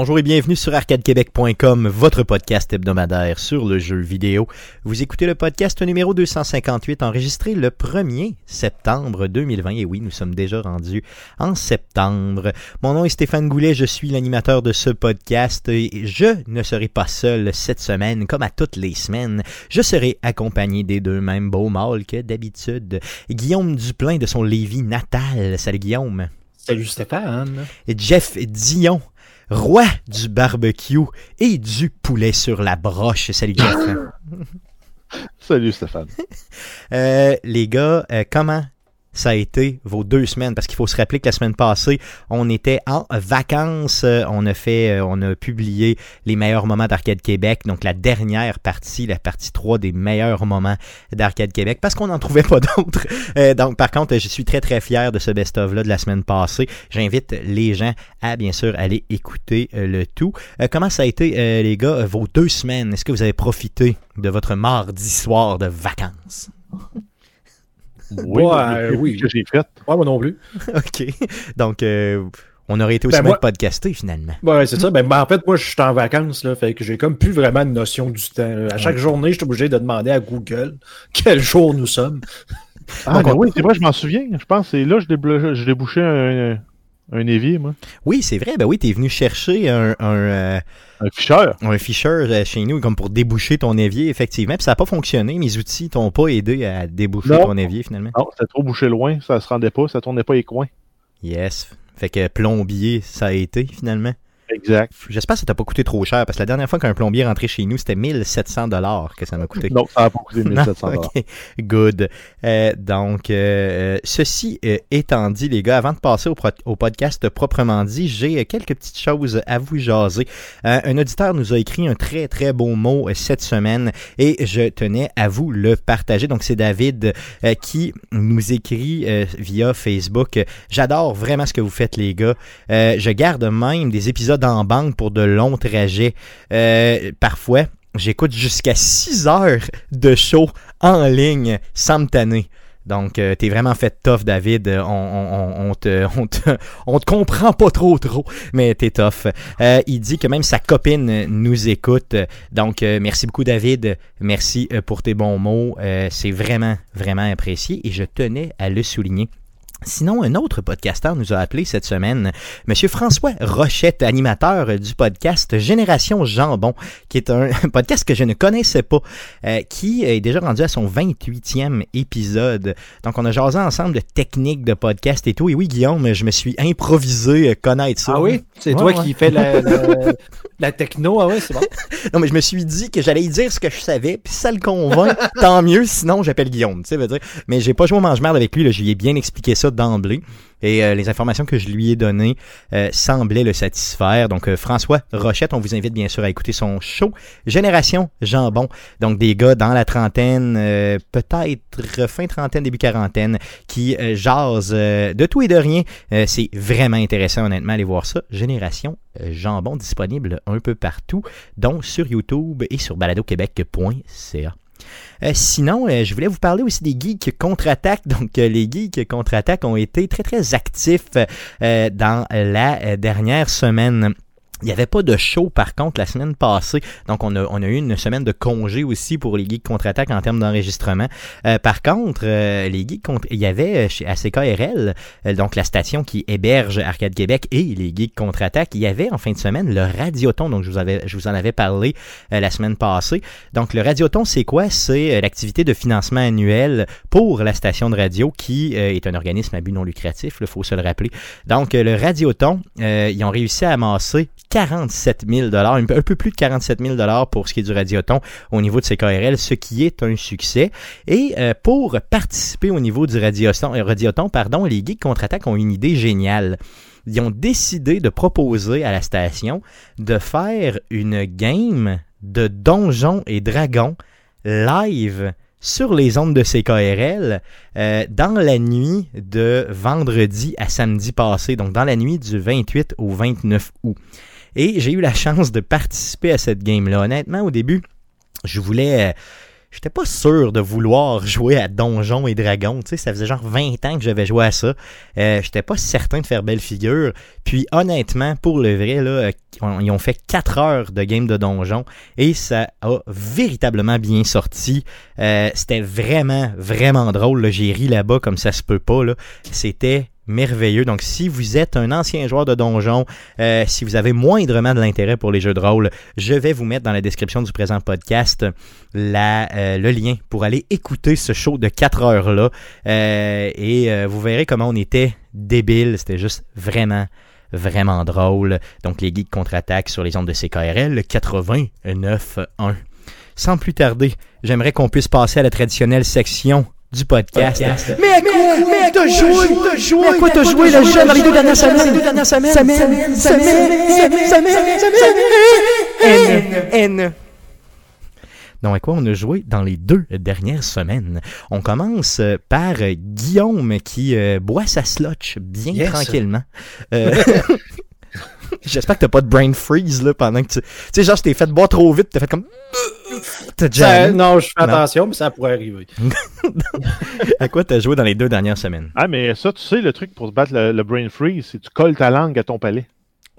Bonjour et bienvenue sur arcadequebec.com, votre podcast hebdomadaire sur le jeu vidéo. Vous écoutez le podcast numéro 258 enregistré le 1er septembre 2020. Et oui, nous sommes déjà rendus en septembre. Mon nom est Stéphane Goulet, je suis l'animateur de ce podcast et je ne serai pas seul cette semaine comme à toutes les semaines. Je serai accompagné des deux mêmes beaux mâles que d'habitude. Guillaume Duplain de son Lévis natal. Salut Guillaume. Salut Stéphane. Et Jeff Dion roi du barbecue et du poulet sur la broche. Salut Jeff. Salut Stéphane. Euh, les gars, euh, comment ça a été vos deux semaines parce qu'il faut se rappeler que la semaine passée, on était en vacances, euh, on a fait euh, on a publié les meilleurs moments d'Arcade Québec, donc la dernière partie, la partie 3 des meilleurs moments d'Arcade Québec parce qu'on n'en trouvait pas d'autres. Euh, donc par contre, je suis très très fier de ce best-of là de la semaine passée. J'invite les gens à bien sûr aller écouter le tout. comment ça a été les gars vos deux semaines? Est-ce que vous avez profité de votre mardi soir de vacances? Oui, oui. que j'ai fait. Ouais, moi non plus. OK. Donc, euh, on aurait été aussi Ben, moi- de podcaster finalement. Ouais, c'est ça. Ben, ben, en fait, moi, je suis en vacances, là. Fait que j'ai comme plus vraiment de notion du temps. À chaque journée, je suis obligé de demander à Google quel jour nous sommes. Ah, Donc, on- oui, c'est vrai, je m'en souviens. Je pense que c'est là que je, déblo- je débouchais un, un évier, moi. Oui, c'est vrai. Ben oui, t'es venu chercher un, un, euh, Un ficheur. un fisher euh, chez nous comme pour déboucher ton évier, effectivement. Puis ça n'a pas fonctionné. Mes outils t'ont pas aidé à déboucher Non. ton évier finalement. Non, c'était trop bouché loin, ça se rendait pas, ça tournait pas les coins. Yes. Fait que plombier, ça a été finalement. Exact. J'espère que ça t'a pas coûté trop cher parce que la dernière fois qu'un plombier est rentré chez nous, c'était 1700 dollars que ça m'a coûté. Non, ça n'a pas coûté 1700 Non, ok. Good. Euh, donc, euh, ceci euh, étant dit, les gars, avant de passer au, pro- au podcast proprement dit, j'ai euh, quelques petites choses à vous jaser. Euh, un auditeur nous a écrit un très, très beau mot euh, cette semaine et je tenais à vous le partager. Donc, c'est David euh, qui nous écrit euh, via Facebook. J'adore vraiment ce que vous faites, les gars. Euh, je garde même des épisodes en banque pour de longs trajets. Euh, parfois, j'écoute jusqu'à 6 heures de show en ligne sans. Donc, euh, t'es vraiment fait tough, David. Euh, On, on, on, te, on, te, on te comprend pas trop, trop, mais t'es tough. Il dit que même sa copine nous écoute. Donc, merci beaucoup, David. Merci pour tes bons mots. C'est vraiment, vraiment apprécié et je tenais à le souligner. Sinon, un autre podcasteur nous a appelé cette semaine, Monsieur François Rochette, animateur du podcast Génération Jambon, qui est un podcast que je ne connaissais pas, euh, qui est déjà rendu à son 28e épisode. Donc, on a jasé ensemble de techniques de podcast et tout. Et oui, Guillaume, je me suis improvisé euh, connaître ça. Ah oui? C'est Ouais, toi ouais. qui fais la, la, la techno. Ah ouais, c'est bon. Non, mais je me suis dit que j'allais dire ce que je savais, puis ça le convainc, tant mieux, sinon j'appelle Guillaume, tu sais, dire. Mais j'ai pas joué au mange-merde avec lui, là, je lui ai bien expliqué ça d'emblée. Et euh, les informations que je lui ai données euh, semblaient le satisfaire. Donc, euh, François Rochette, on vous invite bien sûr à écouter son show Génération Jambon. Donc, des gars dans la trentaine, peut-être fin trentaine, début quarantaine, qui jasent de tout et de rien. C'est vraiment intéressant, honnêtement, allez voir ça. Génération Jambon, disponible un peu partout dont sur YouTube et sur baladoquebec.ca. Euh, sinon, euh, je voulais vous parler aussi des geeks contre-attaque. Donc, euh, les geeks contre-attaque ont été très, très actifs dans la dernière semaine. Il n'y avait pas de show par contre la semaine passée, donc on a, on a eu une semaine de congé aussi pour les geeks contre-attaque en termes d'enregistrement. Euh, par contre, euh, les geeks contre, il y avait euh, chez ACKRL, euh, donc la station qui héberge Arcade Québec et les geeks contre-attaque, il y avait en fin de semaine le Radioton, donc je vous, avais, je vous en avais parlé euh, la semaine passée. Donc le Radioton, c'est quoi? C'est euh, l'activité de financement annuel pour la station de radio qui est un organisme à but non lucratif, il faut se le rappeler. Donc le Radioton, ils ont réussi à amasser 47 000 un peu plus de 47 000 pour ce qui est du Radioton au niveau de CKRL, ce qui est un succès. Et euh, pour participer au niveau du Radioton, euh, Radioton pardon, les Geeks Contre-Attaque ont une idée géniale. Ils ont décidé de proposer à la station de faire une game de Donjons et Dragons live sur les ondes de CKRL euh, dans la nuit de vendredi à samedi passé, donc dans la nuit du 28 au 29 août. Et j'ai eu la chance de participer à cette game-là. Honnêtement, au début, je voulais... euh, j'étais pas sûr de vouloir jouer à Donjons et Dragons. Tu sais, ça faisait genre 20 ans que j'avais joué à ça. Euh, j'étais pas certain de faire belle figure. Puis honnêtement, pour le vrai, là, euh, ils ont fait 4 heures de game de donjon et ça a véritablement bien sorti. Euh, c'était vraiment, vraiment drôle. J'ai ri là-bas comme ça se peut pas. C'était merveilleux. Donc, si vous êtes un ancien joueur de donjon, euh, si vous avez moindrement de l'intérêt pour les jeux de rôle, je vais vous mettre dans la description du présent podcast la, euh, le lien pour aller écouter ce show de 4 heures-là. Euh, et vous verrez comment on était débile. C'était juste vraiment vraiment drôle. Donc les geeks contre-attaque sur les ondes de CKRL 89.1. Sans plus tarder, j'aimerais qu'on puisse passer à la traditionnelle section du podcast. Mais à quoi, mais t'as joué, t'as joué, mais à quoi t'as joué le jeu dans les deux dernières semaines, deux dernières semaines, semaine, semaine, semaine, semaine, N. Donc, à quoi on a joué dans les deux dernières semaines? On commence par Guillaume qui euh, boit sa slotch bien yes. tranquillement. Euh, J'espère que t'as pas de brain freeze là pendant que tu. Tu sais, genre, je t'ai fait boire trop vite, t'as fait comme. Ça, non, je fais attention, mais ça pourrait arriver. à quoi t'as joué dans les deux dernières semaines? Ah, mais ça, tu sais, le truc pour se battre le, le brain freeze, c'est que tu colles ta langue à ton palais.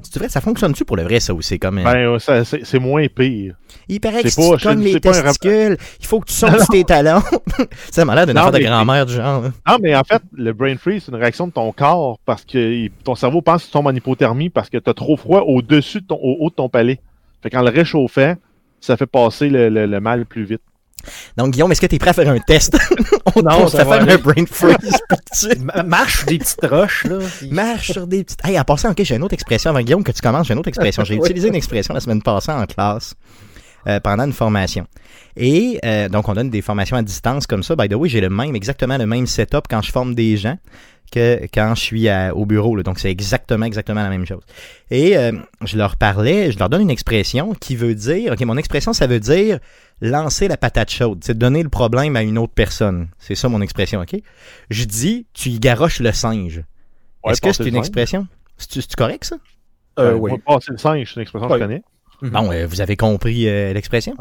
C'est vrai, ça fonctionne-tu pour le vrai, ça, ou c'est comme... Ben, c'est moins pire. Il paraît que si tu cognes les testicules, il faut que tu sortes tes talons. ça m'a l'air d'une affaire de grand-mère du genre. Non, mais en fait, le brain freeze, c'est une réaction de ton corps parce que ton cerveau pense que tu tombes en hypothermie parce que tu as trop froid au-dessus, de ton, au haut de ton palais. Fait qu'en le réchauffant, ça fait passer le, le, le mal plus vite. Donc, Guillaume, est-ce que tu es prêt à faire un test? On non, ça va faire un brain freeze. Marche sur des petites roches, là. Marche sur des petites... Hey, à part ça, ok, j'ai une autre expression avant Guillaume que tu commences, j'ai une autre expression. J'ai utilisé une expression la semaine passée en classe. Euh, pendant une formation. Et euh, donc, on donne des formations à distance comme ça. By the way, j'ai le même, exactement le même setup quand je forme des gens que quand je suis au bureau. Là. Donc, c'est exactement, exactement la même chose. Et euh, je leur parlais, je leur donne une expression qui veut dire, OK, mon expression, ça veut dire lancer la patate chaude, c'est donner le problème à une autre personne. C'est ça mon expression, OK? Je dis, tu y garoches le singe. Est-ce que c'est une expression? C'est correct, ça? Euh, oui. Passer le singe, c'est une expression que je connais. Bon, euh, vous avez compris euh, l'expression?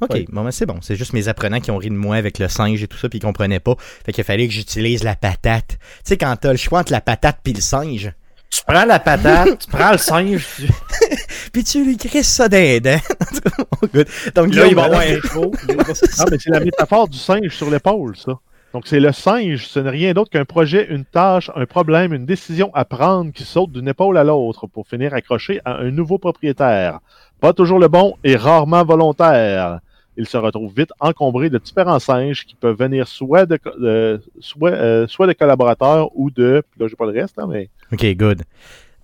OK, bon, ben c'est bon. C'est juste mes apprenants qui ont ri de moi avec le singe et tout ça, puis ils comprenaient pas. Fait qu'il fallait que j'utilise la patate. Tu sais, quand t'as le choix entre la patate puis le singe. Tu prends la patate, tu prends le singe, tu... puis tu lui crisses ça d'aide. Donc là, il va avoir un Non, mais c'est la métaphore du singe sur l'épaule, ça. Donc, c'est le singe, ce n'est rien d'autre qu'un projet, une tâche, un problème, une décision à prendre qui saute d'une épaule à l'autre pour finir accroché à un nouveau propriétaire. Pas toujours le bon et rarement volontaire. Il se retrouve vite encombré de différents singes qui peuvent venir soit de, euh, soit, euh, soit de collaborateurs ou de. Là, j'ai pas le reste, hein, mais. OK, good.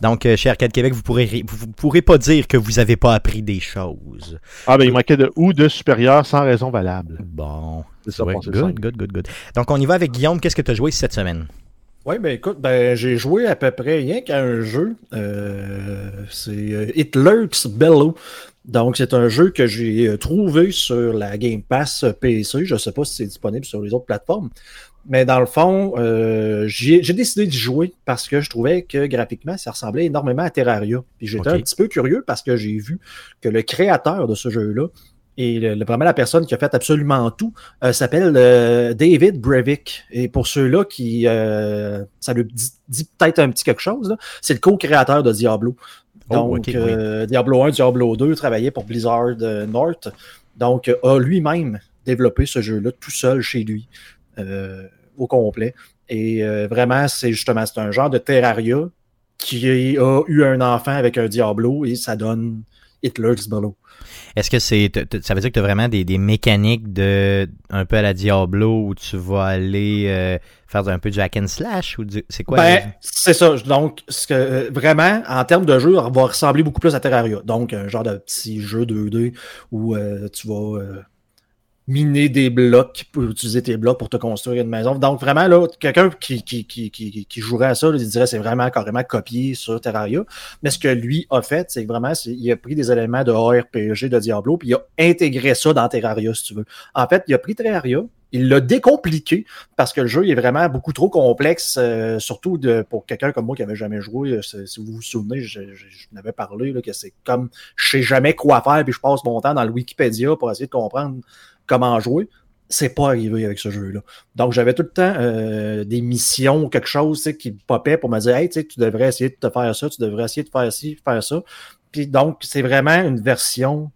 Donc, euh, chez Arcade Québec, vous pourrez, vous, pourrez pas dire que vous avez pas appris des choses. Ah, ben, il manquait de ou de supérieur sans raison valable. Bon. C'est ça, good, good, good, good. Donc, on y va avec Guillaume. Qu'est-ce que tu as joué cette semaine? Oui, ben écoute, ben, j'ai joué à peu près rien qu'à un jeu. c'est It Lurks Bellow. Donc, c'est un jeu que j'ai euh, trouvé sur la Game Pass PC. Je ne sais pas si c'est disponible sur les autres plateformes. Mais dans le fond, euh, j'ai décidé d'y jouer parce que je trouvais que graphiquement, ça ressemblait énormément à Terraria. Puis j'étais un petit peu curieux parce que j'ai vu que le créateur de ce jeu-là et le, vraiment la personne qui a fait absolument tout euh, s'appelle David Brevik. Et pour ceux-là qui ça lui dit, dit peut-être un petit quelque chose, c'est le co-créateur de Diablo. Oh, Donc, euh, Diablo 1, Diablo 2 travaillait pour Blizzard euh, North. Donc, a lui-même développé ce jeu-là tout seul chez lui, euh, au complet. Et vraiment, c'est justement, c'est un genre de Terraria qui a eu un enfant avec un Diablo et ça donne Hitler's Bellow. Est-ce que c'est ça veut dire que tu as vraiment des, des, mécaniques de un peu à la Diablo où tu vas aller euh, faire un peu du hack and slash ou c'est quoi? Ben, c'est ça. Donc ce que euh, vraiment en termes de jeu ça va ressembler beaucoup plus à Terraria. Donc un genre de petit jeu 2D où euh, tu vas miner des blocs utiliser tes blocs pour te construire une maison. Donc, vraiment, là, quelqu'un qui, qui, qui, qui, jouerait à ça, il dirait c'est vraiment carrément copié sur Terraria. Mais ce que lui a fait, c'est vraiment, il a pris des éléments de RPG de Diablo, puis il a intégré ça dans Terraria, si tu veux. En fait, il a pris Terraria, il l'a décompliqué parce que le jeu est vraiment beaucoup trop complexe, euh, surtout de, pour quelqu'un comme moi qui n'avait jamais joué. Euh, si vous vous souvenez, je, je, je parlé, là, que c'est comme je sais jamais quoi faire, puis je passe mon temps dans le Wikipédia pour essayer de comprendre comment jouer. C'est pas arrivé avec ce jeu-là. Donc, j'avais tout le temps euh, des missions ou quelque chose qui popait pour me dire Hey, tu devrais essayer de te faire ça, tu devrais essayer de faire ci, faire ça. Puis donc, c'est vraiment une version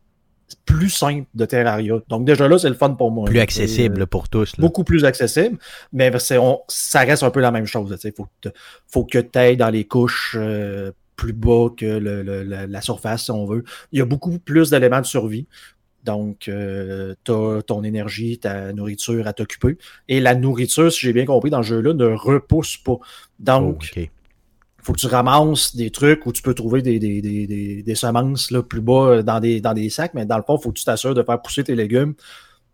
plus simple de Terraria. Donc déjà là, c'est le fun pour moi. Plus accessible pour tous. Beaucoup plus accessible, mais on, ça reste un peu la même chose. Il faut, faut, que tu ailles dans les couches euh, plus bas que la, surface, si on veut. Il y a beaucoup plus d'éléments de survie. Donc, euh, tu as ton énergie, ta nourriture à t'occuper. Et la nourriture, si j'ai bien compris, dans ce jeu-là, ne repousse pas. Donc, oh, faut que tu ramasses des trucs où tu peux trouver des, des, des, des, semences là, plus bas euh, dans des, dans des sacs, mais dans le fond, il faut que tu t'assures de faire pousser tes légumes,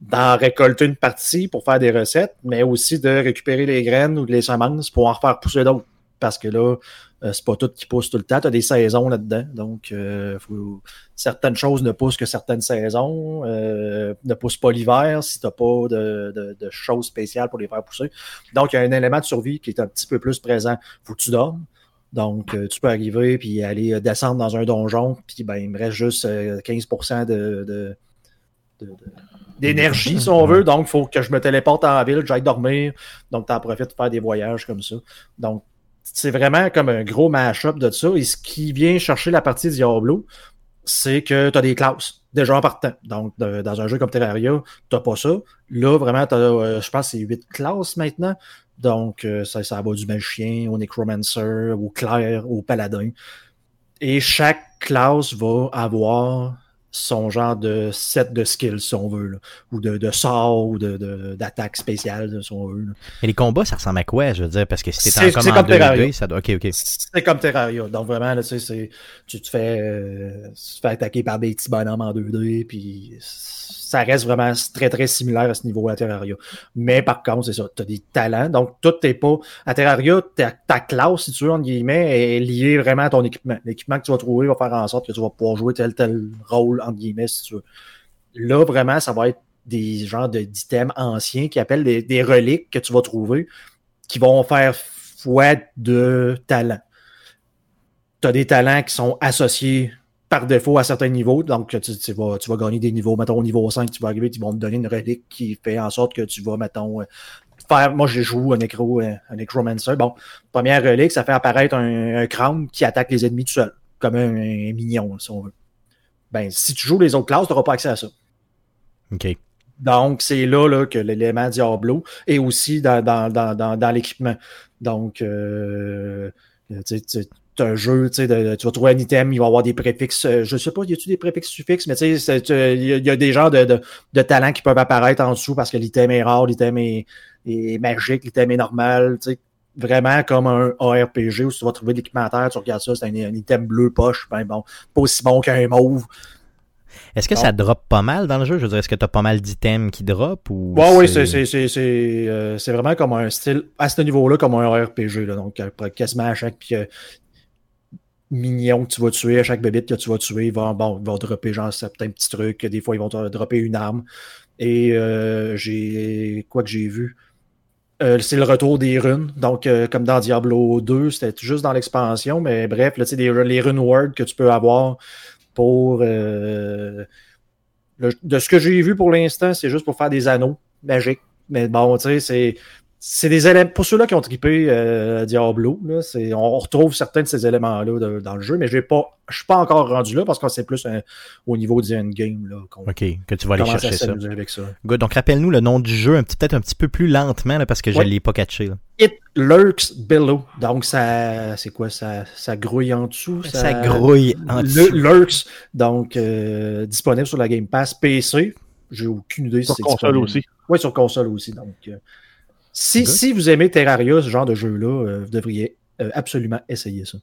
d'en récolter une partie pour faire des recettes, mais aussi de récupérer les graines ou les semences pour en refaire pousser d'autres. Parce que là, euh, c'est pas tout qui pousse tout le temps. Tu as des saisons là-dedans. Donc, euh, faut... certaines choses ne poussent que certaines saisons. ne poussent pas l'hiver si tu n'as pas de, de, de, choses spéciales pour les faire pousser. Donc, il y a un élément de survie qui est un petit peu plus présent. faut que tu dormes. Donc, euh, tu peux arriver puis aller euh, descendre dans un donjon, puis ben, il me reste juste 15% euh, de, d'énergie, si on veut. Donc, il faut que je me téléporte en ville, que j'aille dormir. Donc, tu en profites de faire des voyages comme ça. Donc, c'est vraiment comme un gros mash-up de ça. Et ce qui vient chercher la partie Diablo, c'est que tu as des classes déjà en partant. Donc, dans un jeu comme Terraria, tu pas ça. Là, vraiment, tu as, je pense, c'est 8 classes maintenant. Donc, euh, ça, ça va du magicien au necromancer, au clerc, au paladin. Et chaque classe va avoir son genre de set de skills, si on veut, ou de, de sort, ou de, d'attaque spéciale, si on veut. Et les combats, ça ressemble à quoi, je veux dire, parce que si t'es en comme Terraria. ça doit... Ok, ok. C'est comme Terraria. Donc vraiment, là, tu sais, tu te fais, euh, tu te fais attaquer par des petits bonhommes en 2D, puis ça reste vraiment très, très similaire à ce niveau à Terraria. Mais par contre, c'est ça, tu as des talents. Donc, tout n'est pas. À Terraria, ta, classe, si tu veux, entre guillemets, est liée vraiment à ton équipement. L'équipement que tu vas trouver va faire en sorte que tu vas pouvoir jouer tel tel rôle, entre guillemets, si tu veux. Là, vraiment, ça va être des genres d'items anciens qui appellent des, reliques que tu vas trouver qui vont faire foi de talents. Tu as des talents qui sont associés par défaut à certains niveaux. Donc, tu, vas, tu vas gagner des niveaux. Mettons, au niveau 5, tu vas arriver, ils vont te donner une relique qui fait en sorte que tu vas, mettons, euh, faire. Moi, j'ai joué un, nécro, euh, un Necromancer. Bon, première relique, ça fait apparaître un, un crâne qui attaque les ennemis tout seul, comme un, mignon, si on veut. Ben, si tu joues les autres classes, tu n'auras pas accès à ça. OK. Donc, c'est là, là, que l'élément Diablo est aussi dans, dans, dans, dans, l'équipement. Donc, euh, tu sais, un jeu, tu vas trouver un item, il va avoir des préfixes, euh, je sais pas, y a-tu des préfixes suffixes, mais tu sais, il y, a des genres de, de, talents qui peuvent apparaître en dessous parce que l'item est rare, l'item est, magique, l'item est normal, tu sais, vraiment comme un ARPG où tu vas trouver l'équipementaire, tu regardes ça, c'est un, item bleu poche, ben bon, pas aussi bon qu'un mauve. Est-ce que ça drop pas mal dans le jeu? Je veux dire, est-ce que tu as pas mal d'items qui drop ou. oui, euh, c'est vraiment comme un style, à ce niveau-là, comme un RPG. Là, donc, quasiment à chaque mignon que tu vas tuer, à chaque bébite que tu vas tuer, ils vont, bon, dropper genre certains petits trucs. Des fois, ils vont te dropper une arme. Et euh, j'ai. Quoi que j'ai vu? Euh, c'est le retour des runes. Donc, euh, comme dans Diablo 2, c'était juste dans l'expansion, mais bref, là, des, les rune words que tu peux avoir pour. de ce que j'ai vu pour l'instant, c'est juste pour faire des anneaux magiques. Mais bon, tu sais, c'est c'est des éléments. Pour ceux-là qui ont trippé euh, Diablo, là, on retrouve certains de ces éléments-là dans le jeu, mais je ne suis pas encore rendu là parce que c'est plus au niveau du endgame. Là, ok, que tu vas aller chercher ça. Good. Donc rappelle-nous le nom du jeu peut-être un petit peu plus lentement là, parce que je ne l'ai pas catché. Là. It lurks below. Donc ça c'est quoi? Ça, ça grouille en dessous. Ça, grouille en dessous. Lurks, donc euh, disponible sur la Game Pass PC. J'ai aucune idée si c'est Sur console aussi. Oui, sur console aussi. Donc. Euh, si, si, vous aimez Terraria, ce genre de jeu-là, euh, vous devriez euh, absolument essayer ça.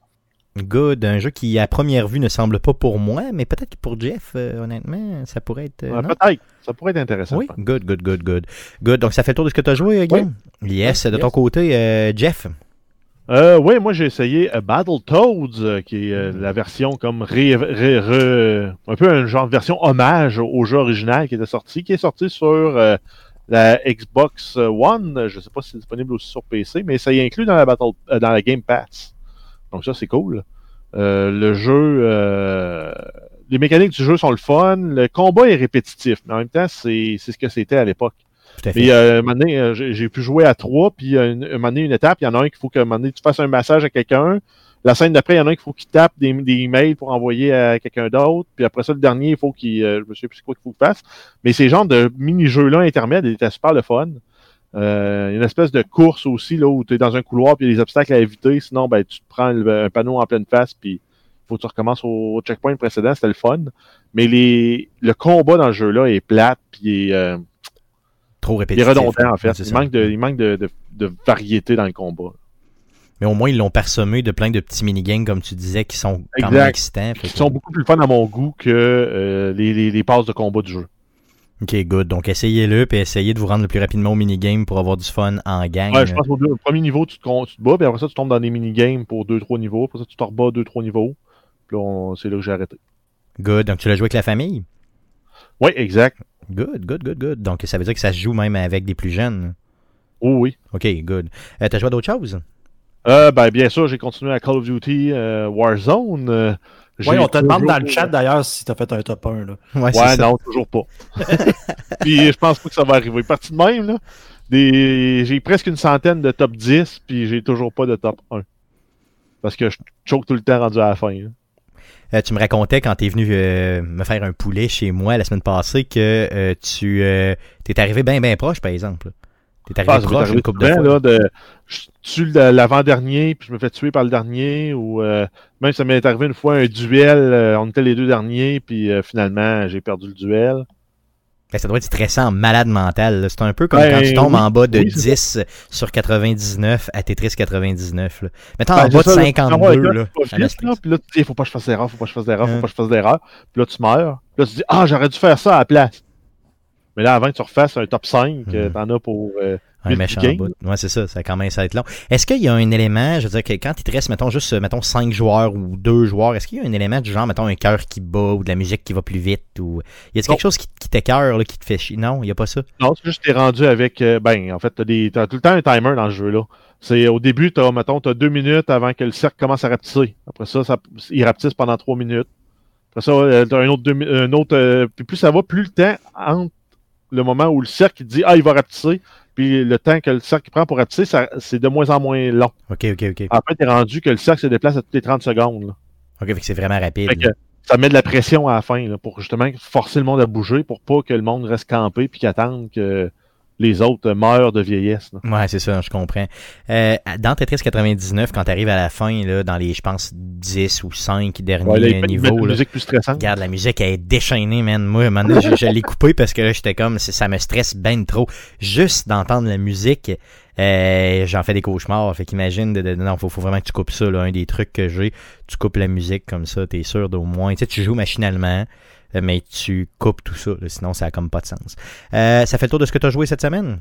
Good. Un jeu qui, à première vue, ne semble pas pour moi, mais peut-être que pour Jeff, euh, honnêtement, ça pourrait être. peut-être. Ça pourrait être intéressant. Oui. Good, good, good, good. Good. Donc, ça fait le tour de ce que tu as joué, Guillaume? Yes. de ton côté, Jeff? oui, moi j'ai essayé Battletoads, qui est la version comme un peu un genre de version hommage au, jeu original qui était sorti, qui est sorti sur la Xbox One, je ne sais pas si c'est disponible aussi sur PC, mais ça y inclut dans la, Battle, euh, dans la Game Pass. Donc ça, c'est cool. Euh, le jeu, euh, les mécaniques du jeu sont le fun. Le combat est répétitif, mais en même temps, c'est ce que c'était à l'époque. Tout euh, un euh, j'ai pu jouer à trois, puis euh, une- un moment donné, une étape, il y en a un qu'il faut que un moment donné, tu fasses un massage à quelqu'un. La scène d'après, il y en a un qu'il faut qu'il tape des, des emails pour envoyer à quelqu'un d'autre. Puis après ça, le dernier, il faut qu'il. euh, je me souviens plus quoi qu'il faut qu'il fasse. Mais ces genres de mini-jeux-là intermédiaires, ils étaient super le fun. Euh, une espèce de course aussi, là, où tu es dans un couloir, puis il y a des obstacles à éviter. Sinon, ben, tu te prends le- un panneau en pleine face, puis faut que tu recommences au checkpoint précédent. C'était le fun. Mais les, le combat dans le jeu-là est plate, puis euh, Trop il est redondant, en fait. Il manque, de, il manque de, de, de variété dans le combat. Mais au moins, ils l'ont parsemé de plein de petits minigames, comme tu disais, qui sont quand même excitants. Que- sont beaucoup plus fun à mon goût que euh, les, les, les passes de combat du jeu. Ok, good. Donc, essayez-le, puis essayez de vous rendre le plus rapidement au minigame pour avoir du fun en gang. Ouais, je pense qu'au premier niveau, tu te, con- tu te bats, puis après ça, tu tombes dans des minigames pour 2-3 niveaux. Après ça, tu te rebats 2-3 niveaux. Puis là, c'est là que j'ai arrêté. Good. Donc, tu l'as joué avec la famille? Oui, exact. Good, good, good, good. Donc, ça veut dire que ça se joue même avec des plus jeunes. Oh oui. Ok, good. Euh, T'as joué à d'autres choses? Euh, ben, bien sûr, j'ai continué à Call of Duty euh, Warzone. euh, Oui, on te demande dans le chat d'ailleurs si t'as fait un top 1. Là. Ouais, non, toujours pas. puis je pense pas que ça va arriver. Parti de même, là. Des... J'ai presque une centaine de top 10, puis j'ai toujours pas de top 1. Parce que je choke tout le temps rendu à la fin. là. Euh, tu me racontais quand t'es venu euh, me faire un poulet chez moi la semaine passée que euh, tu euh, t'es arrivé bien bien proche, par exemple. T'es arrivé Ah, ça m'est proche arrivé une couple de fois. là, de, je tue l'avant-dernier, puis je me fais tuer par le dernier, ou euh, même ça m'est arrivé une fois un duel, euh, on était les deux derniers, puis euh, finalement j'ai perdu le duel. Ben, ça doit être stressant, malade mental. là. C'est un peu comme Ben, quand tu tombes oui. en bas de Oui, c'est 10 sur 99 à Tetris 99. Là. Mettons Ben, en bas de c'est ça, là, tu 52. t'envoies un gars, là, puis là, tu dis, faut pas que je fasse d'erreur, faut pas que je fasse d'erreur, Hein. faut pas que je fasse d'erreur. Puis là, tu meurs. Puis là, tu dis, ah, j'aurais dû faire ça à la place. Mais là, avant que tu refasses un top 5, euh, Mhm. t'en as pour euh, Un méchant bout. Ouais, c'est ça. Ça commence à être long. Est-ce qu'il y a un élément, je veux dire, que quand il te reste, mettons, juste, mettons, 5 joueurs ou 2 joueurs, est-ce qu'il y a un élément du genre, mettons, un cœur qui bat ou de la musique qui va plus vite ou. Y a Non. quelque chose qui, qui t'écœure, qui te fait chier? Non, y a pas ça. Non, c'est juste que t'es rendu avec. euh, ben, en fait, t'as des. T'as tout le temps un timer dans ce jeu-là. C'est au début, t'as, mettons, t'as deux minutes avant que le cercle commence à rapetisser. Après ça, ça il rapetisse pendant trois minutes. Après ça, euh, t'as un autre deux un autre. euh, puis plus ça va, plus le temps entre le moment où le cercle il dit Ah, il va rapetisser, puis le temps que le cercle prend pour rapetisser, c'est de moins en moins long. Ok, ok, ok. En fait, t'es rendu que le cercle se déplace à toutes les 30 secondes. là. Ok, fait que c'est vraiment rapide. Fait que ça met de la pression à la fin là, pour justement forcer le monde à bouger pour pas que le monde reste campé puis qu'attende que les autres meurent de vieillesse. là. Ouais, c'est ça, je comprends. Euh, dans Tetris 99, quand t'arrives à la fin, là, dans les, je pense, 10 ou 5 derniers Ouais, là, niveaux, là, musique plus stressante. Regarde, la musique elle est déchaînée, man. Moi, maintenant, je, je l'ai coupé parce que là, j'étais comme, ça me stresse ben trop. Juste d'entendre la musique, euh, j'en fais des cauchemars. Fait qu'imagine, de, de- non, faut, faut vraiment que tu coupes ça, là. Un des trucs que j'ai, tu coupes la musique comme ça, t'es sûr d'au moins. Tu sais, tu joues machinalement, mais tu coupes tout ça, là, sinon ça a comme pas de sens. Euh, ça fait le tour de ce que tu as joué cette semaine?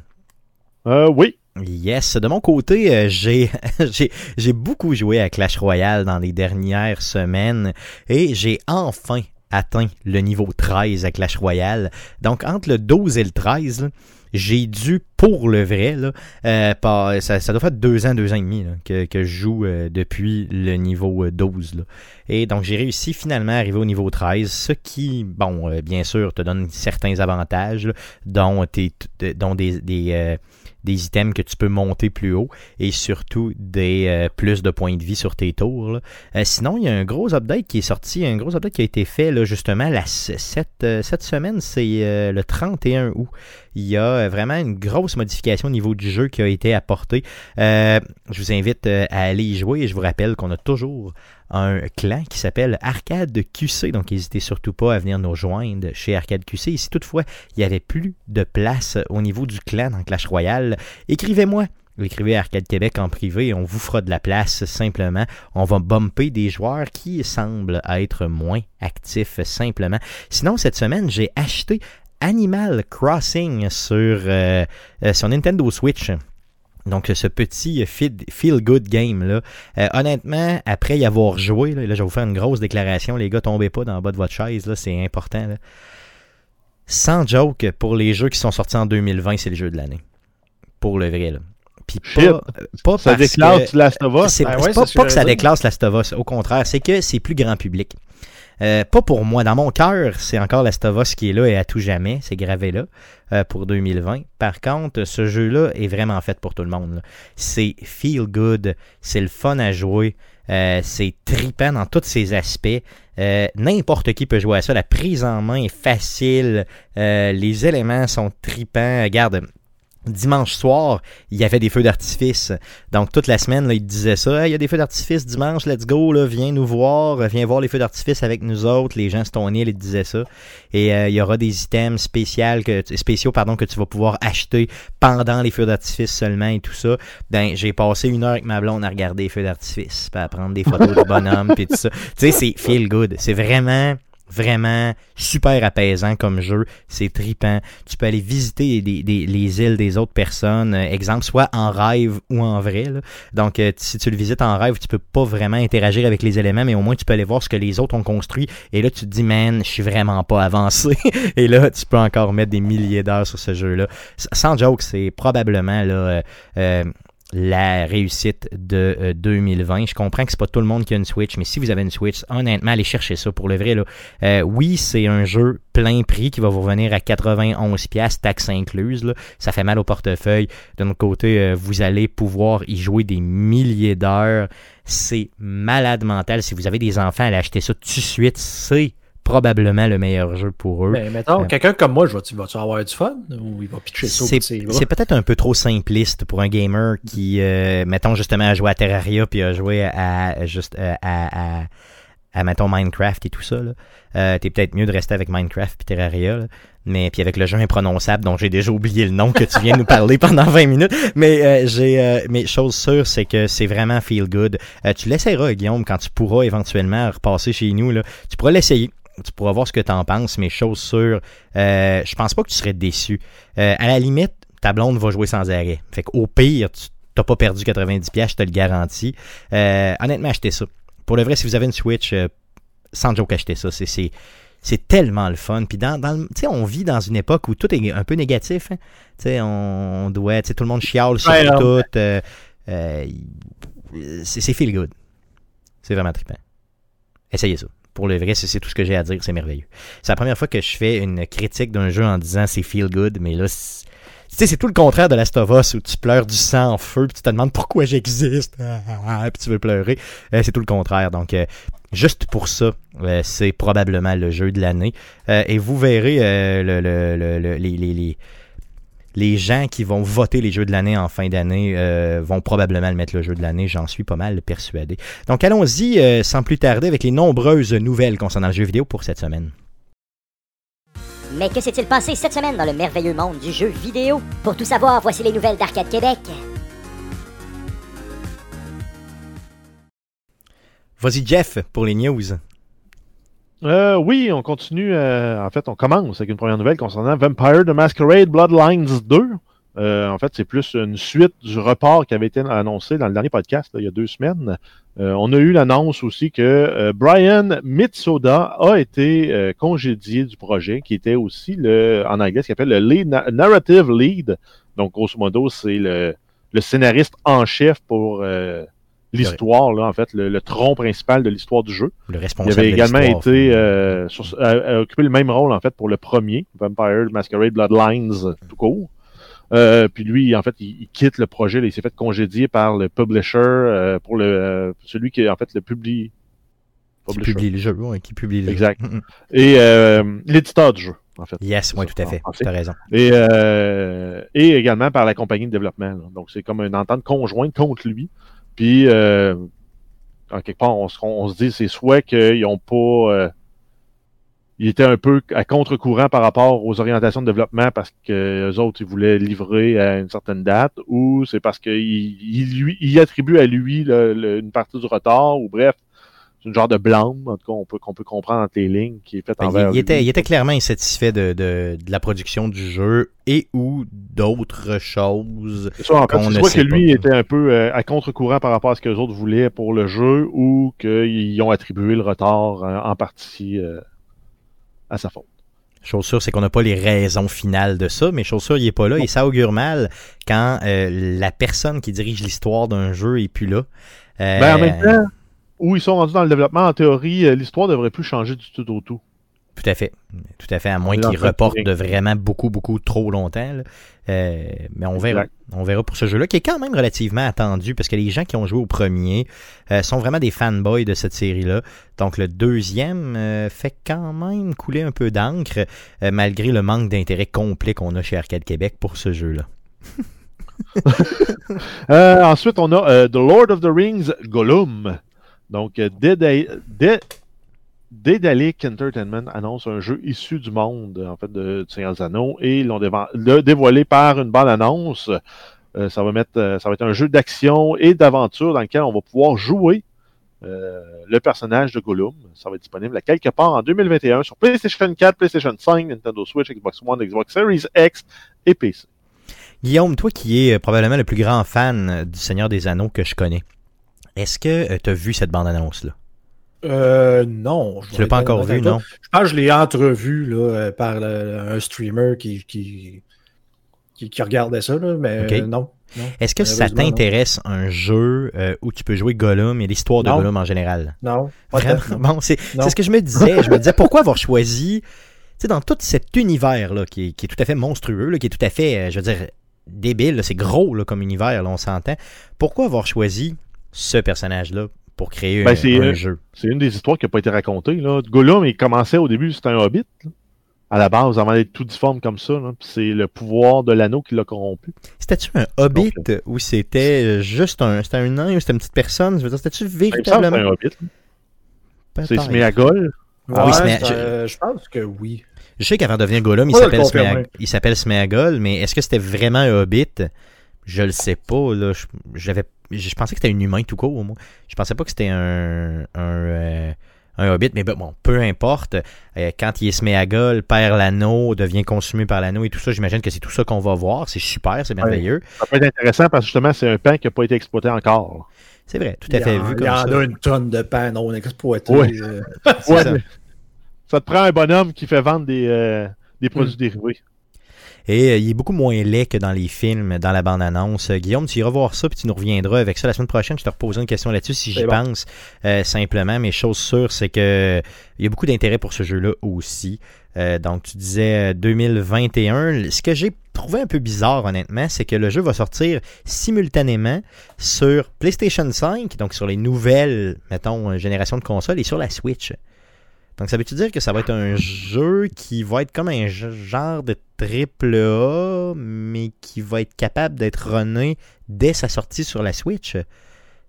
Euh, oui. Yes, de mon côté, euh, j'ai j'ai j'ai beaucoup joué à Clash Royale dans les dernières semaines et j'ai enfin atteint le niveau 13 à Clash Royale. Donc entre le 12 et le 13, là, j'ai dû pour le vrai là, euh, ça, ça doit faire deux ans, deux ans et demi que, que je joue euh, depuis le niveau euh, 12 là. Et donc j'ai réussi finalement à arriver au niveau 13, ce qui, bon, euh, bien sûr, te donne certains avantages, là, dont, tes- dont des, des, euh, des items que tu peux monter plus haut et surtout des euh, plus de points de vie sur tes tours. Euh, sinon, il y a un gros update qui est sorti, un gros update qui a été fait justement la, cette, euh, cette semaine, c'est euh, le 31 août. Il y a euh, vraiment une grosse modification au niveau du jeu qui a été apportée. Euh, je vous invite euh, à aller y jouer et je vous rappelle qu'on a toujours un clan qui s'appelle Arcade QC. Donc, n'hésitez surtout pas à venir nous rejoindre chez Arcade QC. Et si toutefois, il n'y avait plus de place au niveau du clan dans Clash Royale, écrivez-moi. Écrivez Arcade Québec en privé on vous fera de la place simplement. On va bumper des joueurs qui semblent être moins actifs simplement. Sinon, cette semaine, j'ai acheté Animal Crossing sur, euh, euh, sur Nintendo Switch. Donc, ce petit feel-good game, là. Euh, honnêtement, après y avoir joué, là, là, je vais vous faire une grosse déclaration. Les gars, tombez pas dans le bas de votre chaise, là, c'est important. Là. Sans joke, pour les jeux qui sont sortis en 2020, c'est le jeu de l'année. Pour le vrai, là. Puis pas, pas Ça parce déclare que... Last of Us. C'est ouais, pas, que ça dire. déclasse Last of Us, au contraire, c'est que c'est plus grand public. Euh, pas pour moi. Dans mon cœur, c'est encore Last of Us qui est là et à tout jamais. C'est gravé là euh, pour 2020. Par contre, ce jeu-là est vraiment fait pour tout le monde. C'est feel good. C'est le fun à jouer. Euh, c'est tripant dans tous ses aspects. Euh, N'importe qui peut jouer à ça. La prise en main est facile. Les éléments sont tripants. Regarde, dimanche soir, il y avait des feux d'artifice. Donc toute la semaine, là, il disait ça. Il y a des feux d'artifice dimanche, let's go, là, viens nous voir, viens voir les feux d'artifice avec nous autres. Les gens Stone Hill, ils disaient ça. Et euh, il y aura des items spéciaux que, spéciaux pardon, que tu vas pouvoir acheter pendant les feux d'artifice seulement et tout ça. Ben, j'ai passé une heure avec ma blonde à regarder les feux d'artifice, à prendre des photos de bonhomme, puis tout ça. Tu sais, c'est feel good. C'est vraiment vraiment super apaisant comme jeu. C'est tripant. Tu peux aller visiter des- des- les îles des autres personnes. Euh, exemple, soit en rêve ou en vrai. là. Donc, euh, si tu le visites en rêve, tu peux pas vraiment interagir avec les éléments, mais au moins tu peux aller voir ce que les autres ont construit. Et là, tu te dis, man, je suis vraiment pas avancé. Et là, tu peux encore mettre des milliers d'heures sur ce jeu-là. Sans joke, c'est probablement là, euh, euh, la réussite de euh, 2020. Je comprends que c'est pas tout le monde qui a une Switch, mais si vous avez une Switch, honnêtement, allez chercher ça pour le vrai. Là. Euh, oui, c'est un jeu plein prix qui va vous revenir à 91 pièces taxes incluses. Là. Ça fait mal au portefeuille. De notre côté, euh, vous allez pouvoir y jouer des milliers d'heures. C'est malade mental. Si vous avez des enfants, allez acheter ça tout de suite. C'est probablement le meilleur jeu pour eux. Mais mettons, Euh, quelqu'un comme moi, je vas-tu vas-tu avoir du fun ou il va pitcher ça C'est peut-être un peu trop simpliste pour un gamer qui, euh, mettons, justement, a joué à Terraria puis a joué à, juste euh, à, à, à, mettons, Minecraft et tout ça. là. Euh, T'es peut-être mieux de rester avec Minecraft puis Terraria. là. Mais puis avec le jeu imprononçable dont j'ai déjà oublié le nom que tu viens de nous parler pendant 20 minutes. Mais euh, j'ai euh, mais chose sûre, c'est que c'est vraiment feel good. Euh, tu l'essayeras, Guillaume, quand tu pourras éventuellement repasser chez nous. Là. Tu pourras l'essayer. Tu pourras voir ce que tu en penses, mais chose sûre, euh, je pense pas que tu serais déçu. Euh, à la limite, ta blonde va jouer sans arrêt. Fait qu'au pire, tu t'as pas perdu 90$, piastres, je te le garantis. Euh, honnêtement, achetez ça. Pour le vrai, si vous avez une Switch, sans joke, achetez ça. C'est, c'est, tellement le fun. Puis dans, on vit dans une époque où tout est un peu négatif. hein. On, doit, tout le monde chiale sur Ouais, tout. euh, euh, c'est, c'est feel good. C'est vraiment trippant. Essayez ça. Pour le vrai, c'est, tout ce que j'ai à dire. C'est merveilleux. C'est la première fois que je fais une critique d'un jeu en disant c'est feel good, mais là, tu sais, c'est tout le contraire de Last of Us où tu pleures du sang en feu, puis tu te demandes pourquoi j'existe, puis tu veux pleurer. Euh, c'est tout le contraire. Donc, euh, juste pour ça, euh, c'est probablement le jeu de l'année. Et vous verrez le- le- le- les, les, les, les gens qui vont voter les jeux de l'année en fin d'année euh, vont probablement le mettre le jeu de l'année, j'en suis pas mal persuadé. Donc allons-y euh, sans plus tarder avec les nombreuses nouvelles concernant le jeu vidéo pour cette semaine. Mais que s'est-il passé cette semaine dans le merveilleux monde du jeu vidéo? Pour tout savoir, voici les nouvelles d'Arcade Québec. Vas-y Jeff pour les news. Euh, oui, on continue. euh, en fait, on commence avec une première nouvelle concernant Vampire the Masquerade Bloodlines 2. Euh, en fait, c'est plus une suite du report qui avait été annoncé dans le dernier podcast il y a deux semaines. Euh, on a eu l'annonce aussi que euh, Brian Mitsoda a été congédié du projet, qui était aussi le, en anglais, ce qu'il appelle le lead, na- narrative lead. Donc, grosso modo, c'est le, scénariste en chef pour l'histoire, là, en fait, le, le tronc principal de l'histoire du jeu. Le Il responsable avait de également été euh, sur- a- a occupé le même rôle en fait pour le premier Vampire Masquerade Bloodlines tout court. Euh, puis lui, en fait, il, il quitte le projet. là, il s'est fait congédier par le publisher euh, pour le celui qui en fait le publie. qui publie le jeu, ouais, qui publie le Exact. jeu. Mm, mm. Et l'éditeur du jeu, en fait. Yes, oui, tout à fait. Tu as raison. Et, et également par la compagnie de développement. là. Donc c'est comme une entente conjointe contre lui. Puis euh, en quelque part, on se, on se dit c'est soit qu'ils ont pas. euh, ils étaient un peu à contre-courant par rapport aux orientations de développement parce que autres ils voulaient livrer à une certaine date, ou c'est parce qu'il il, lui il attribue à lui une partie du retard, ou bref, une genre de blâme, en tout cas, on peut, qu'on peut comprendre entre les lignes qui est faite Ben, envers il, il était, lui. il était clairement insatisfait de, de, de la production du jeu et ou d'autres choses. C'est ça, en fait, sait que lui était un peu euh, à contre-courant par rapport à ce que les autres voulaient pour le jeu, ou qu'ils ont attribué le retard euh, en partie euh, à sa faute. Chose sûre, c'est qu'on n'a pas les raisons finales de ça, mais chose sûre, il est pas là et ça augure mal quand euh, la personne qui dirige l'histoire d'un jeu est plus là. Euh, Ben, en même temps, où ils sont rendus dans le développement, en théorie, euh, l'histoire devrait plus changer du tout au tout. Tout à fait. Tout à fait, à moins qu'ils reportent de vraiment beaucoup, beaucoup trop longtemps. Euh, mais on verra. On verra pour ce jeu-là, qui est quand même relativement attendu, parce que les gens qui ont joué au premier euh, sont vraiment des fanboys de cette série-là. Donc le deuxième euh, fait quand même couler un peu d'encre, euh, malgré le manque d'intérêt complet qu'on a chez Arcade Québec pour ce jeu-là. Euh, ensuite, on a euh, The Lord of the Rings Gollum. Donc, euh, Daedalic Entertainment annonce un jeu issu du monde, en de, Seigneur des Anneaux, et l'ont dévoilé par une bande-annonce. Euh, ça, va mettre, euh, ça va être un jeu d'action et d'aventure dans lequel on va pouvoir jouer le personnage de Gollum. Ça va être disponible à quelque part en 2021 sur PlayStation 4, PlayStation 5, Nintendo Switch, Xbox One, Xbox Series X et PC. Guillaume, toi qui es probablement le plus grand fan du Seigneur des Anneaux que je connais, est-ce que tu as vu cette bande-annonce-là? Euh, non. je Tu vais l'as pas encore vu, non? Je pense que je l'ai entrevu là, euh, par le- un streamer qui, qui, qui, qui regardait ça, là, mais euh, non. non. Est-ce que ça t'intéresse un jeu euh, où tu peux jouer Gollum et l'histoire de Non. Gollum en général? Non, Vraiment? Bon, c'est ce que je me disais. Je me disais pourquoi avoir choisi, tu sais, dans tout cet univers-là qui, est- qui est tout à fait monstrueux, là, qui est tout à fait, euh, je veux dire, débile, là, c'est gros là, comme univers, là, on s'entend. Pourquoi avoir choisi ce personnage-là pour créer Ben, un, euh, jeu? C'est une des histoires qui n'a pas été racontée. Là. Gollum, il commençait au début, c'était un hobbit. là. À la base, avant d'être tout difforme comme ça. C'est le pouvoir de l'anneau qui l'a corrompu. C'était-tu un hobbit ou c'était euh, juste un, c'était un nain ou c'était une petite personne? Je veux dire, c'était-tu Ben, véritablement... un hobbit. là. C'est. Sméagol. Ah oui, Ouais, euh, je pense que oui. Je sais qu'avant de devenir Gollum, il s'appelle Sméagol, mais est-ce que c'était vraiment un hobbit? Je le sais pas. Là. Je, j'avais, je pensais que c'était un humain tout court, moi. Je pensais pas que c'était un, un, euh, un hobbit, mais bon, peu importe. Euh, quand il est Sméagol, perd l'anneau, devient consumé par l'anneau et tout ça, j'imagine que c'est tout ça qu'on va voir. C'est super, c'est merveilleux. Ça peut être intéressant parce que justement, c'est un pan qui n'a pas été exploité encore. C'est vrai, tout à Il y fait en- vu Il comme y en ça. a une tonne de pain non exploité. Ouais. euh. Ouais, ça. ça te prend un bonhomme qui fait vendre des, euh, des produits dérivés. Et euh, il est beaucoup moins laid que dans les films, dans la bande-annonce. Euh, Guillaume, tu iras voir ça, puis tu nous reviendras avec ça la semaine prochaine. Je te reposerai une question là-dessus si j'y bon. pense euh, simplement. Mais chose sûre, c'est que il y a beaucoup d'intérêt pour ce jeu-là aussi. Euh, donc, tu disais euh, 2021. Ce que j'ai trouvé un peu bizarre, honnêtement, c'est que le jeu va sortir simultanément sur PlayStation 5, donc sur les nouvelles, mettons, générations de consoles, et sur la Switch. Donc, ça veut-tu dire que ça va être un jeu qui va être comme un genre de triple A, mais qui va être capable d'être runné dès sa sortie sur la Switch?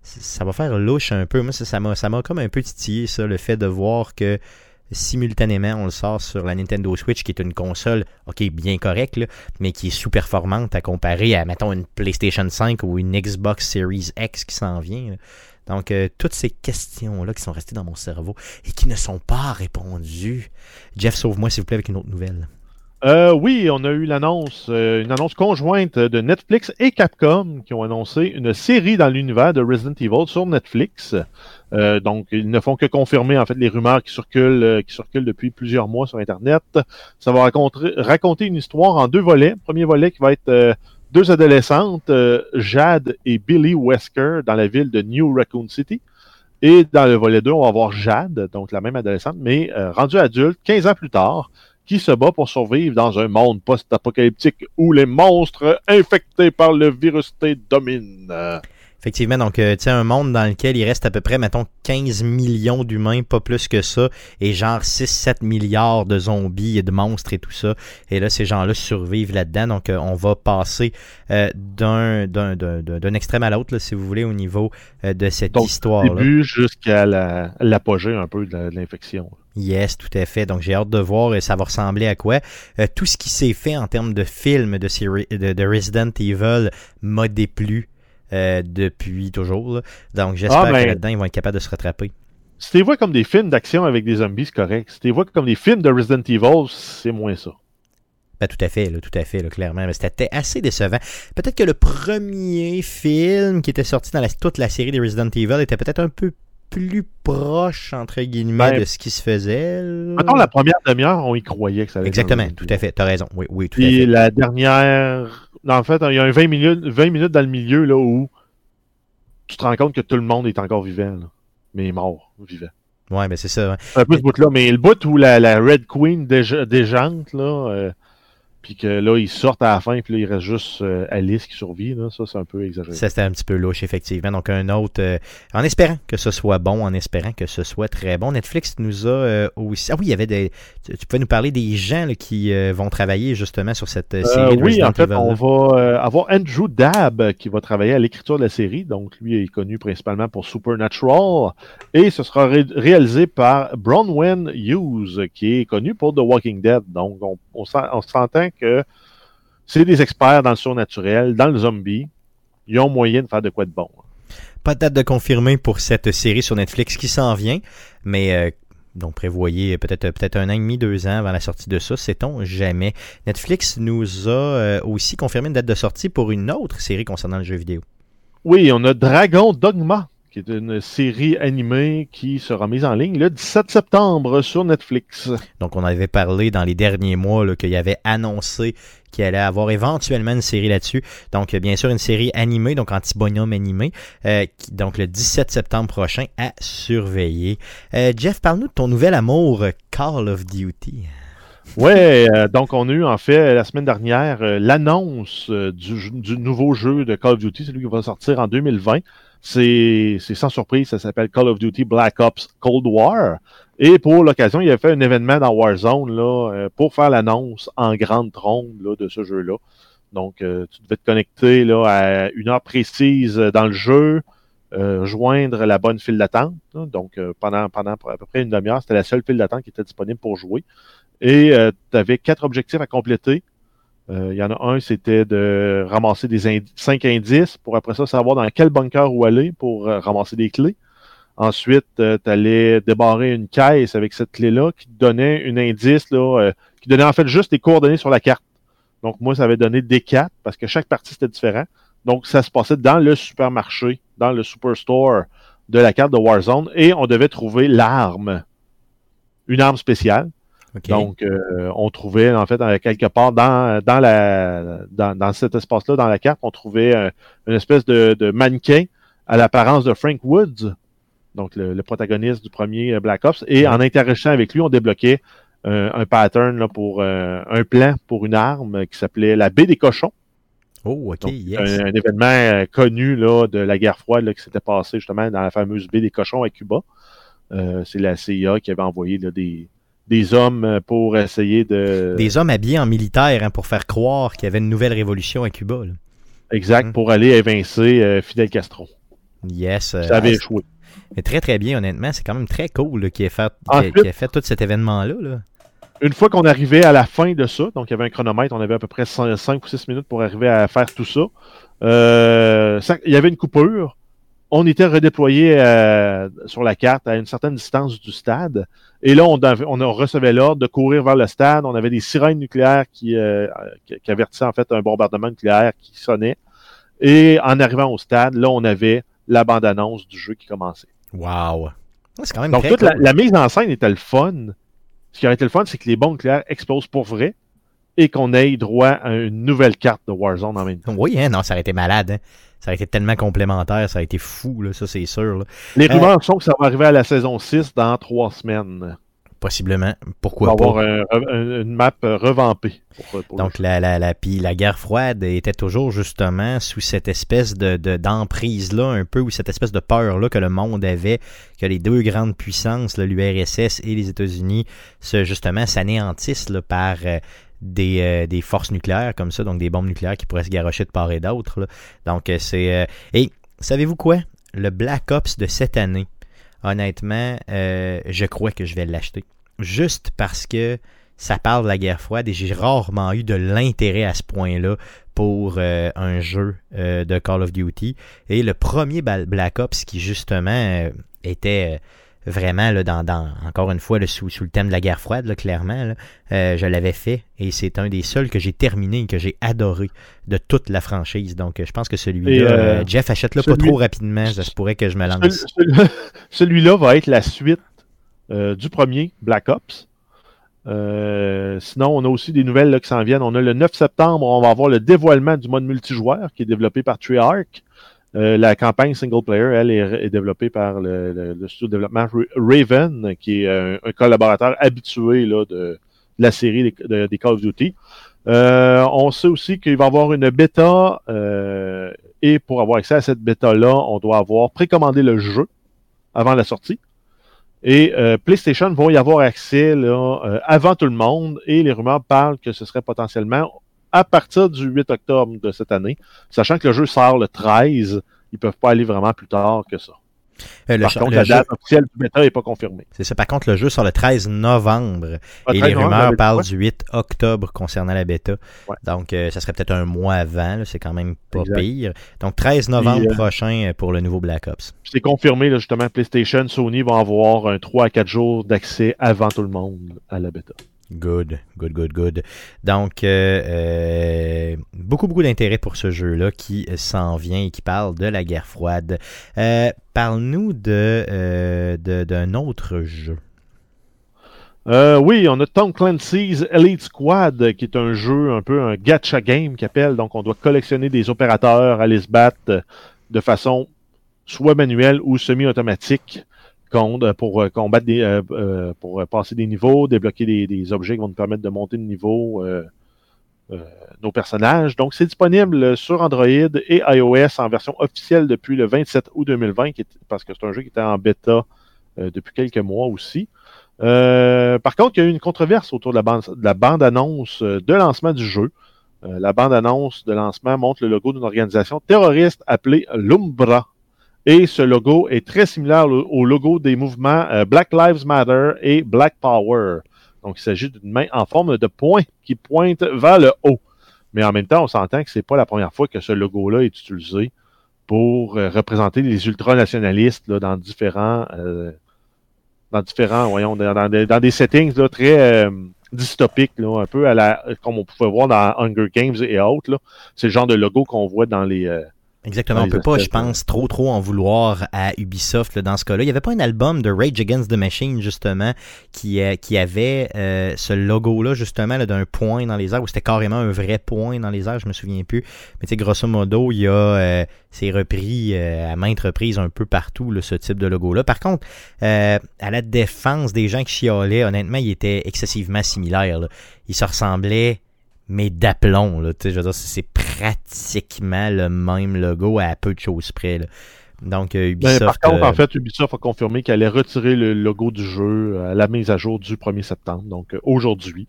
Ça va faire louche un peu. Moi, ça m'a comme un peu titillé, ça, le fait de voir que simultanément, on le sort sur la Nintendo Switch, qui est une console, ok, bien correcte, mais qui est sous-performante à comparer à, mettons, une PlayStation 5 ou une Xbox Series X qui s'en vient. Donc, euh, toutes ces questions-là qui sont restées dans mon cerveau et qui ne sont pas répondues. Jeff, sauve-moi, s'il vous plaît, avec une autre nouvelle. Euh, oui, on a eu l'annonce, euh, une annonce conjointe de Netflix et Capcom qui ont annoncé une série dans l'univers de Resident Evil sur Netflix. Euh, donc, ils ne font que confirmer en fait les rumeurs qui circulent, qui circulent depuis plusieurs mois sur Internet. Ça va raconter, une histoire en deux volets. Premier volet qui va être deux adolescentes, Jade et Billy Wesker, dans la ville de New Raccoon City. Et dans le volet 2, on va avoir Jade, donc la même adolescente, mais rendue adulte, 15 ans plus tard, qui se bat pour survivre dans un monde post-apocalyptique où les monstres infectés par le virus T dominent. Effectivement, donc, euh, tu sais, un monde dans lequel il reste à peu près, mettons, 15 millions d'humains, pas plus que ça, et genre 6-7 milliards de zombies et de monstres et tout ça. Et là, ces gens-là survivent là-dedans. Donc, euh, on va passer euh, d'un, d'un, d'un, d'un- d'un extrême à l'autre, là, si vous voulez, au niveau de cette Donc, histoire-là. début jusqu'à la- l'apogée un peu de l'infection. Yes, tout à fait. Donc j'ai hâte de voir et ça va ressembler à quoi. Tout ce qui s'est fait en termes de films de, série- de, de Resident Evil m'a déplu euh, depuis toujours. là. Donc j'espère Ah, ben- que là-dedans ils vont être capables de se rattraper. Si tu vois comme des films d'action avec des zombies, c'est correct. Si tu vois comme des films de Resident Evil, c'est moins ça. Ben, tout à fait, là, tout à fait, là, clairement. Mais c'était assez décevant. Peut-être que le premier film qui était sorti dans la- toute la série des Resident Evil était peut-être un peu plus proche, entre guillemets, Ben, de ce qui se faisait. Mettons, la première demi-heure, on y croyait que ça allait Exactement, tout à fait. T'as raison. Oui, oui, tout à Puis fait. la dernière. En fait, il y a un 20 minutes, 20 minutes dans le milieu là où tu te rends compte que tout le monde est encore vivant. là. mais mort, vivant. Ouais, ben c'est ça. ouais. Un peu ce bout-là, mais le bout où la, la Red Queen déja- déjante, là, euh, puis que là, ils sortent à la fin, puis là, il reste juste euh, Alice qui survit, là, ça, c'est un peu exagéré. Ça, c'était un petit peu louche, effectivement. Donc, un autre. euh, en espérant que ce soit bon, en espérant que ce soit très bon. Netflix nous a euh, aussi. Ah oui, il y avait des. Tu, tu pouvais nous parler des gens là, qui euh, vont travailler justement sur cette euh, série de oui, Resident en fait, Evil, on va euh, avoir Andrew Dabb qui va travailler à l'écriture de la série. Donc, lui est connu principalement pour Supernatural. Et ce sera ré- réalisé par Bronwyn Hughes, qui est connu pour The Walking Dead. Donc, on, on, on s'entend que c'est des experts dans le surnaturel, dans le zombie. Ils ont moyen de faire de quoi de bon. Pas de date de confirmer pour cette série sur Netflix qui s'en vient, mais euh, donc prévoyez peut-être peut-être un an et demi, deux ans avant la sortie de ça, sait-on jamais. Netflix nous a euh, aussi confirmé une date de sortie pour une autre série concernant le jeu vidéo. Oui, on a Dragon Dogma, qui est une série animée qui sera mise en ligne le 17 septembre sur Netflix. Donc on avait parlé dans les derniers mois qu'il y avait annoncé qu'il allait avoir éventuellement une série là-dessus. Donc bien sûr une série animée, donc anti-bonhomme animé, euh, qui- donc le 17 septembre prochain à surveiller. Euh, Jeff, parle-nous de ton nouvel amour Call of Duty. Ouais, euh, donc on a eu en fait la semaine dernière l'annonce du, du nouveau jeu de Call of Duty, celui qui va sortir en 2020. C'est sans surprise, ça s'appelle Call of Duty Black Ops Cold War. Et pour l'occasion, il a fait un événement dans Warzone là, euh, pour faire l'annonce en grande trompe là, de ce jeu-là. Donc, euh, tu devais te connecter là, à une heure précise dans le jeu, euh, joindre la bonne file d'attente. Donc, pendant, pendant à peu près une demi-heure, c'était la seule file d'attente qui était disponible pour jouer. Et tu avais quatre objectifs à compléter. Euh, Il y en a un, c'était de ramasser des cinq indices pour après ça savoir dans quel bunker où aller pour euh, ramasser des clés. Ensuite, tu allais débarrer une caisse avec cette clé-là qui donnait un indice, là, euh, qui donnait en fait juste les coordonnées sur la carte. Donc moi, ça avait donné des 4 parce que chaque partie c'était différent. Donc ça se passait dans le supermarché, dans le superstore de la carte de Warzone et on devait trouver l'arme, une arme spéciale. Donc, euh, on trouvait, en fait, quelque part dans, dans, la, dans, dans cet espace-là, dans la carte, on trouvait euh, une espèce de, de mannequin à l'apparence de Frank Woods, donc le, le protagoniste du premier euh, Black Ops. Et en interagissant avec lui, on débloquait euh, un pattern là, pour un plan pour une arme qui s'appelait la baie des cochons. oh, OK, Donc, yes. un, un événement connu là, de la guerre froide là, qui s'était passé justement dans la fameuse baie des cochons à Cuba. C'est la CIA qui avait envoyé là, des, des hommes euh, pour essayer de... Des hommes habillés en militaire hein, pour faire croire qu'il y avait une nouvelle révolution à Cuba. là. Exact, Mhm. pour aller évincer euh, Fidel Castro. Yes. euh, Ça avait ah, échoué. Mais très très bien, honnêtement. C'est quand même très cool qu'il ait fait, Ensuite- qu'il ait fait tout cet événement-là. là. Une fois qu'on arrivait à la fin de ça, donc il y avait un chronomètre, on avait à peu près 5 ou 6 minutes pour arriver à faire tout ça. Euh, ça- il y avait une coupure. On était redéployé euh, sur la carte à une certaine distance du stade. Et là, on, recevait l'ordre de courir vers le stade. On avait des sirènes nucléaires qui, euh, qui, qui avertissaient en fait un bombardement nucléaire qui sonnait. Et en arrivant au stade, là, on avait la bande-annonce du jeu qui commençait. Wow. C'est quand même Donc, très toute la, la mise en scène était le fun. Ce qui aurait été le fun, c'est que les bombes nucléaires explosent pour vrai et qu'on ait droit à une nouvelle carte de Warzone en même temps. Oui, hein, non, ça aurait été malade. hein. Ça aurait été tellement complémentaire, ça aurait été fou, là, ça c'est sûr. là. Les Euh, rumeurs sont que ça va arriver à la saison 6 dans trois semaines. Possiblement. Pourquoi avoir pas? un- une map euh, revampée. Pour, pour Donc la, la, la, puis la guerre froide était toujours justement sous cette espèce de, de- d'emprise-là, un peu, ou cette espèce de peur-là que le monde avait, que les deux grandes puissances, l'URSS et les États-Unis, se, justement s'anéantissent par euh, des, euh, des forces nucléaires comme ça, donc des bombes nucléaires qui pourraient se garrocher de part et d'autre. Donc euh, c'est... euh, Et savez-vous quoi? Le Black Ops de cette année, honnêtement, je crois que je vais l'acheter. Juste parce que ça parle de la guerre froide et j'ai rarement eu de l'intérêt à ce point-là pour un jeu de Call of Duty. Et le premier Black Ops qui justement était vraiment là, dans, dans encore une fois là, sous, sous le thème de la guerre froide, là, clairement, euh, je l'avais fait et c'est un des seuls que j'ai terminé et que j'ai adoré de toute la franchise. Donc euh, je pense que celui-là, euh, Jeff achète-le pas trop rapidement, ça se pourrait que je me lance. Celui-là va être la suite euh, du premier Black Ops. Sinon, on a aussi des nouvelles là, qui s'en viennent. On a le 9 septembre, on va avoir le dévoilement du mode multijoueur qui est développé par Treyarch. Euh, la campagne single player, elle, est, développée par le, studio de développement Ra- Raven, qui est un, collaborateur habitué là, de, la série des, de- des Call of Duty. Euh, on sait aussi qu'il va y avoir une bêta euh, et pour avoir accès à cette bêta-là, on doit avoir précommandé le jeu avant la sortie. Et PlayStation vont y avoir accès là, avant tout le monde et les rumeurs parlent que ce serait potentiellement à partir du 8 octobre de cette année, sachant que le jeu sort le 13, ils peuvent pas aller vraiment plus tard que ça. Euh, le Par contre, la jeu- date officielle du bêta n'est pas confirmée. C'est ça. Par contre, le jeu sort le 13 novembre. Ah, et 13 les rumeurs parlent ouais. du 8 octobre concernant la bêta. Ouais. Donc, euh, ça serait peut-être un mois avant. C'est quand même pas Exact. pire. Donc, 13 novembre euh, prochain pour le nouveau Black Ops. C'est confirmé, là, justement, PlayStation, Sony vont avoir un 3 à 4 jours d'accès avant tout le monde à la bêta. Good, good, good, good. Donc, euh, euh, beaucoup, beaucoup d'intérêt pour ce jeu-là qui euh, s'en vient et qui parle de la guerre froide. Parle-nous euh, de- d'un autre jeu. Oui, on a Tom Clancy's Elite Squad, qui est un jeu un peu un gacha game qui appelle. Donc, on doit collectionner des opérateurs, aller se battre de façon soit manuelle ou semi-automatique contre- pour euh, combattre euh, euh, pour euh, passer des niveaux, débloquer des, objets qui vont nous permettre de monter de niveau euh, euh, nos personnages. Donc, c'est disponible sur Android et iOS en version officielle depuis le 27 août 2020, qui est- parce que c'est un jeu qui était en bêta euh, depuis quelques mois aussi. Euh, par contre, il y a eu une controverse autour de la bande, de la bande-annonce euh, de lancement du jeu. Euh, la bande-annonce de lancement montre le logo d'une organisation terroriste appelée l'Umbra. Et ce logo est très similaire au, logo des mouvements euh, Black Lives Matter et Black Power. Donc, il s'agit d'une main en forme de point qui pointe vers le haut. Mais en même temps, on s'entend que c'est pas la première fois que ce logo-là est utilisé pour euh, représenter les ultranationalistes là, dans différents euh, dans différents, voyons, dans, des, settings là, très euh, dystopiques, là, un peu à la, comme on pouvait voir dans Hunger Games et autres. C'est le genre de logo qu'on voit dans les. euh, Exactement. Dans On peut pas, je pense, trop trop en vouloir à Ubisoft là, dans ce cas-là. Il y avait pas un album de Rage Against the Machine justement qui euh, qui avait euh, ce logo-là justement là, d'un point dans les airs où c'était carrément un vrai point dans les airs. Je me souviens plus. Mais tu sais, grosso modo, il y a euh, c'est repris euh, à maintes reprises un peu partout là, ce type de logo-là. Par contre, euh, à la défense des gens qui chialaient, honnêtement, il était excessivement similaire. Là. Il se ressemblait mais d'aplomb. Là, je veux dire, c'est pratiquement le même logo à peu de choses près. Là. Donc, euh, ben, Ubisoft. par contre, euh, en fait, Ubisoft a confirmé qu'elle allait retirer le logo du jeu à la mise à jour du 1er septembre. Donc, euh, aujourd'hui,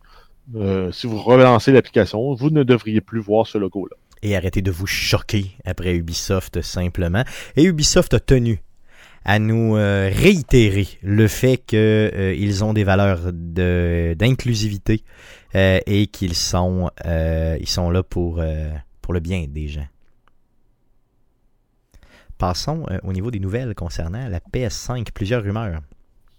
euh, si vous relancez l'application, vous ne devriez plus voir ce logo-là. et arrêtez de vous choquer après Ubisoft simplement. Et Ubisoft a tenu à nous euh, réitérer le fait qu'ils ont des valeurs d'inclusivité euh, et qu'ils sont, euh, ils là pour, euh, pour le bien des gens. Passons euh, au niveau des nouvelles concernant la PS5. Plusieurs rumeurs.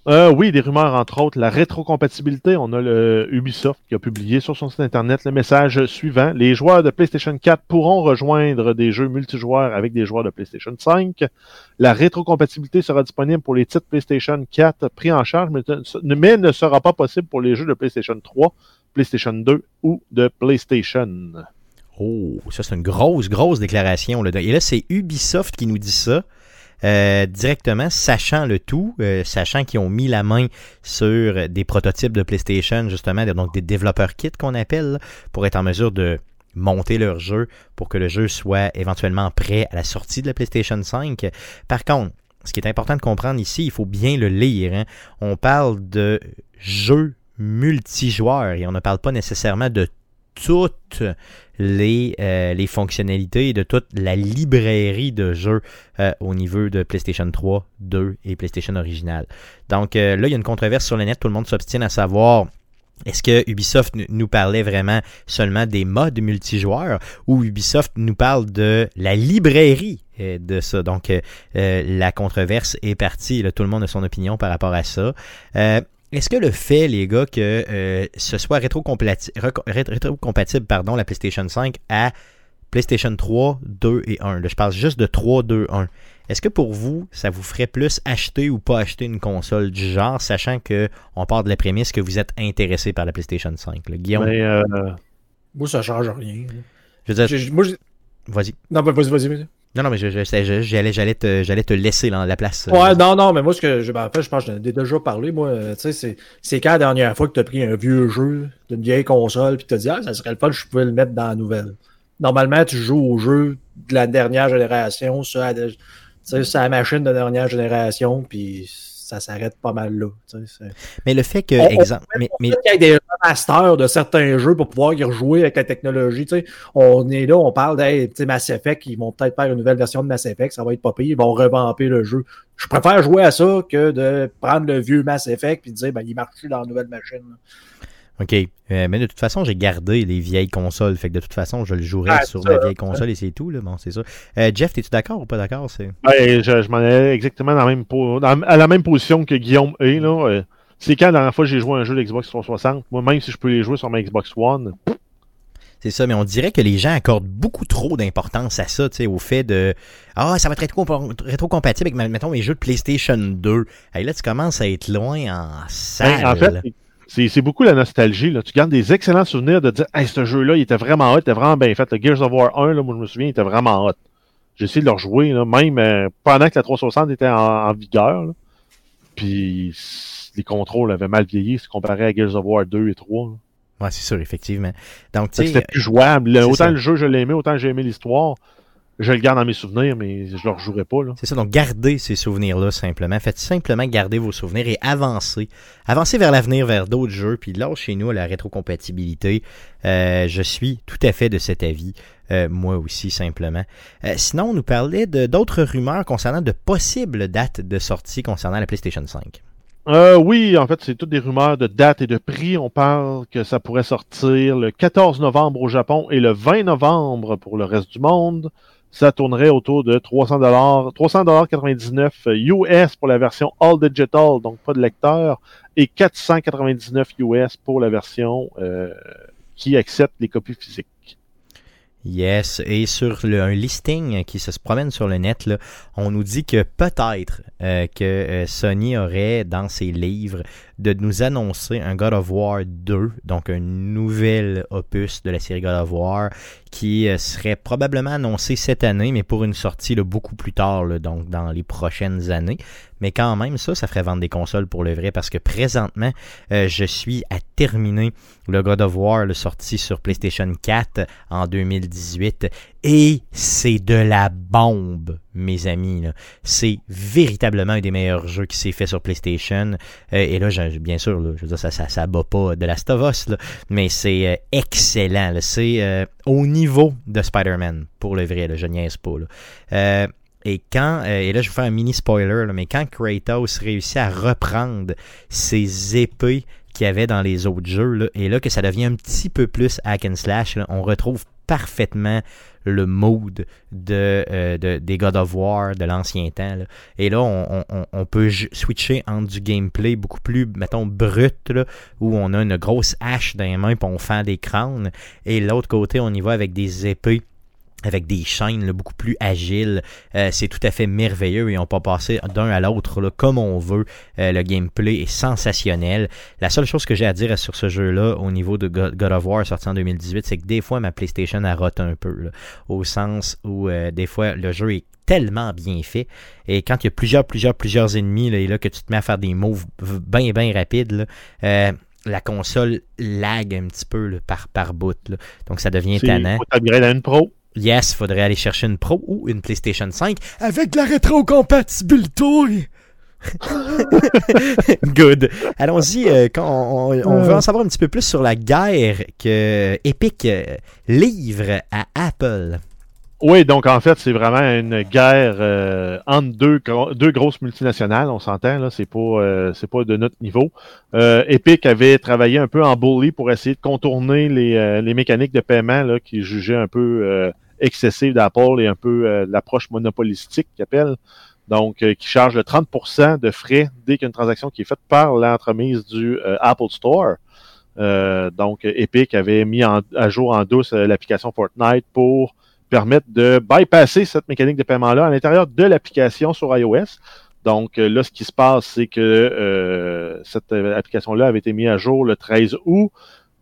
Euh, oui, des rumeurs, entre autres, la rétrocompatibilité. On a le Ubisoft qui a publié sur son site internet le message suivant. Les joueurs de PlayStation 4 pourront rejoindre des jeux multijoueurs avec des joueurs de PlayStation 5. La rétrocompatibilité sera disponible pour les titres PlayStation 4 pris en charge, mais, ne sera pas possible pour les jeux de PlayStation 3, PlayStation 2 ou de PlayStation. Oh, ça c'est une grosse, grosse déclaration. Et là, c'est Ubisoft qui nous dit ça. Euh, directement, sachant le tout, euh, sachant qu'ils ont mis la main sur des prototypes de PlayStation, justement, donc des développeurs kits qu'on appelle, pour être en mesure de monter leur jeu pour que le jeu soit éventuellement prêt à la sortie de la PlayStation 5. Par contre, ce qui est important de comprendre ici, il faut bien le lire. hein. On parle de jeux multijoueurs et on ne parle pas nécessairement de toutes les, euh, les fonctionnalités et de toute la librairie de jeux euh, au niveau de PlayStation 3, 2 et PlayStation original. Donc euh, là, il y a une controverse sur le net, tout le monde s'obstine à savoir est-ce que Ubisoft nous parlait vraiment seulement des modes multijoueurs ou Ubisoft nous parle de la librairie euh, de ça? Donc, euh, euh, la controverse est partie. Là, tout le monde a son opinion par rapport à ça. Euh, est-ce que le fait, les gars, que euh, ce soit rétrocompatible pardon, la PlayStation 5 à PlayStation 3, 2 et 1, là, je parle juste de 3, 2, 1, est-ce que pour vous, ça vous ferait plus acheter ou pas acheter une console du genre, sachant que on part de la prémisse que vous êtes intéressé par la PlayStation 5? là? Guillaume, Mais euh, Moi, ça change rien. je veux dire, Moi, j'ai- vas-y. Non, bah, vas-y, vas-y, vas-y. Non, non, mais je, je, je- j'allais, j'allais, te, j'allais te laisser là, la place. euh, Ouais, non, non, mais moi, ce que je, ben, je pense que j'en ai déjà parlé. Moi, euh, tu sais, c'est, c'est quand la dernière fois que tu as pris un vieux jeu d'une vieille console puis tu te dit, ah, ça serait le fun, je pouvais le mettre dans la nouvelle. Normalement, tu joues au jeu de la dernière génération, la, tu sais, sur la machine de dernière génération, puis ça s'arrête pas mal là. Mais le fait que, On- on exemple, mais, y a des masters de certains jeux pour pouvoir y rejouer avec la technologie. On est là, on parle de Mass Effect, ils vont peut-être faire une nouvelle version de Mass Effect, ça va être pas pire, ils vont revamper le jeu. Je préfère jouer à ça que de prendre le vieux Mass Effect et de dire ben, il marche plus dans la nouvelle machine. OK. Euh, mais de toute façon, j'ai gardé les vieilles consoles. Fait que de toute façon, je le jouerai Ah, sur ça, la vieille ça. console et c'est tout. Là. Bon, c'est ça. Euh, Jeff, es-tu d'accord ou pas d'accord? C'est... Ben, je, je m'en allais exactement dans la même po- dans- à la même position que Guillaume est. Là. Euh, C'est quand la dernière fois j'ai joué à un jeu d'Xbox 360. Moi, même si je peux les jouer sur ma Xbox One, C'est ça, mais on dirait que les gens accordent beaucoup trop d'importance à ça, tu sais, au fait de Ah, ça va être rétro- rétro-compatible avec, mettons, mes jeux de PlayStation 2. Hey, là, tu commences à être loin en salle. Ben, en fait, c'est c'est beaucoup la nostalgie. Là. Tu gardes des excellents souvenirs de dire Hey, ce jeu-là, il était vraiment hot, il était vraiment bien fait. Le Gears of War 1, là, moi je me souviens, il était vraiment hot. J'ai essayé de le rejouer, là, même euh, pendant que la 360 était en, en vigueur. là. Puis les contrôles avaient mal vieilli si comparé à Gears of War 2 et 3. là. Ouais, c'est sûr, effectivement. Donc, C'était plus jouable. Autant ça. le jeu, je l'ai aimé, autant j'ai aimé l'histoire. Je le garde dans mes souvenirs, mais je le rejouerai pas. Là. C'est ça, donc gardez ces souvenirs-là simplement. Faites simplement garder vos souvenirs et avancez. Avancez vers l'avenir, vers d'autres jeux, puis là, chez nous, à la rétrocompatibilité, euh, je suis tout à fait de cet avis. Euh, moi aussi, simplement. Euh, sinon, on nous parlait de d'autres rumeurs concernant de possibles dates de sortie concernant la PlayStation 5. Euh, oui, en fait, c'est toutes des rumeurs de date et de prix. On parle que ça pourrait sortir le 14 novembre au Japon et le 20 novembre pour le reste du monde. Ça tournerait autour de 300 dollars, 300 99 US pour la version All Digital, donc pas de lecteur, et 499 US pour la version euh, qui accepte les copies physiques. Yes, et sur le, un listing qui se promène sur le net, là, on nous dit que peut-être euh, que euh, Sony aurait dans ses livres de nous annoncer un God of War 2, donc un nouvel opus de la série God of War, qui euh, serait probablement annoncé cette année, mais pour une sortie beaucoup plus tard, donc dans les prochaines années. Mais quand même, ça, ça ferait vendre des consoles pour le vrai, parce que présentement, euh, je suis à terminer le God of War, le sorti sur PlayStation 4 en 2018, et c'est de la bombe, mes amis. C'est véritablement un des meilleurs jeux qui s'est fait sur PlayStation. Euh, et là, bien sûr, là, je veux dire, ça, ça, ça bat pas de Last of Us, là, mais c'est euh, excellent. C'est euh, au niveau de Spider-Man, pour le vrai, là, je niaise pas. là. Euh, et quand, euh, et là je vais faire un mini spoiler, là, mais quand Kratos réussit à reprendre ses épées qu'il y avait dans les autres jeux, là, et là que ça devient un petit peu plus hack and slash, là, on retrouve parfaitement le mood de, euh, de- des God of War de l'ancien temps. Et là, on, peut switcher entre du gameplay beaucoup plus, mettons, brut, où on a une grosse hache dans les mains et on fend des crânes. Et l'autre côté, on y va avec des épées avec des chaînes là, beaucoup plus agiles. Euh, c'est tout à fait merveilleux et on peut passer d'un à l'autre là, comme on veut. Euh, le gameplay est sensationnel. La seule chose que j'ai à dire sur ce jeu-là au niveau de God of War sorti en 2018, c'est que des fois ma PlayStation a rote un peu. là, au sens où euh, des fois le jeu est tellement bien fait. Et quand il y a plusieurs, plusieurs, plusieurs ennemis, là, et là que tu te mets à faire des moves bien, bien rapides, là, euh, la console lag un petit peu là, par, par bout. là. Donc ça devient tannant. à une pro? Yes, faudrait aller chercher une Pro ou une PlayStation 5 avec la rétrocompatibilité. Good. Allons-y, euh, quand on, on- on veut en savoir un petit peu plus sur la guerre que Epic euh, livre à Apple. Oui, donc en fait, c'est vraiment une guerre euh, entre deux, gro- deux grosses multinationales, on s'entend, là, c'est pas euh, c'est pas de notre niveau. Euh, Epic avait travaillé un peu en bully pour essayer de contourner les, euh, les mécaniques de paiement là, qui jugeaient un peu euh, excessives d'Apple et un peu euh, l'approche monopolistique qu'ils appellent. Donc, qui charge le 30% de frais dès qu'il y a une transaction qui est faite par l'entremise du Apple Store. Donc, Epic avait mis en- à jour en douce l'application Fortnite pour permettre de bypasser cette mécanique de paiement-là à l'intérieur de l'application sur iOS. Donc euh, là, ce qui se passe, c'est que euh, cette euh, application-là avait été mise à jour le 13 août.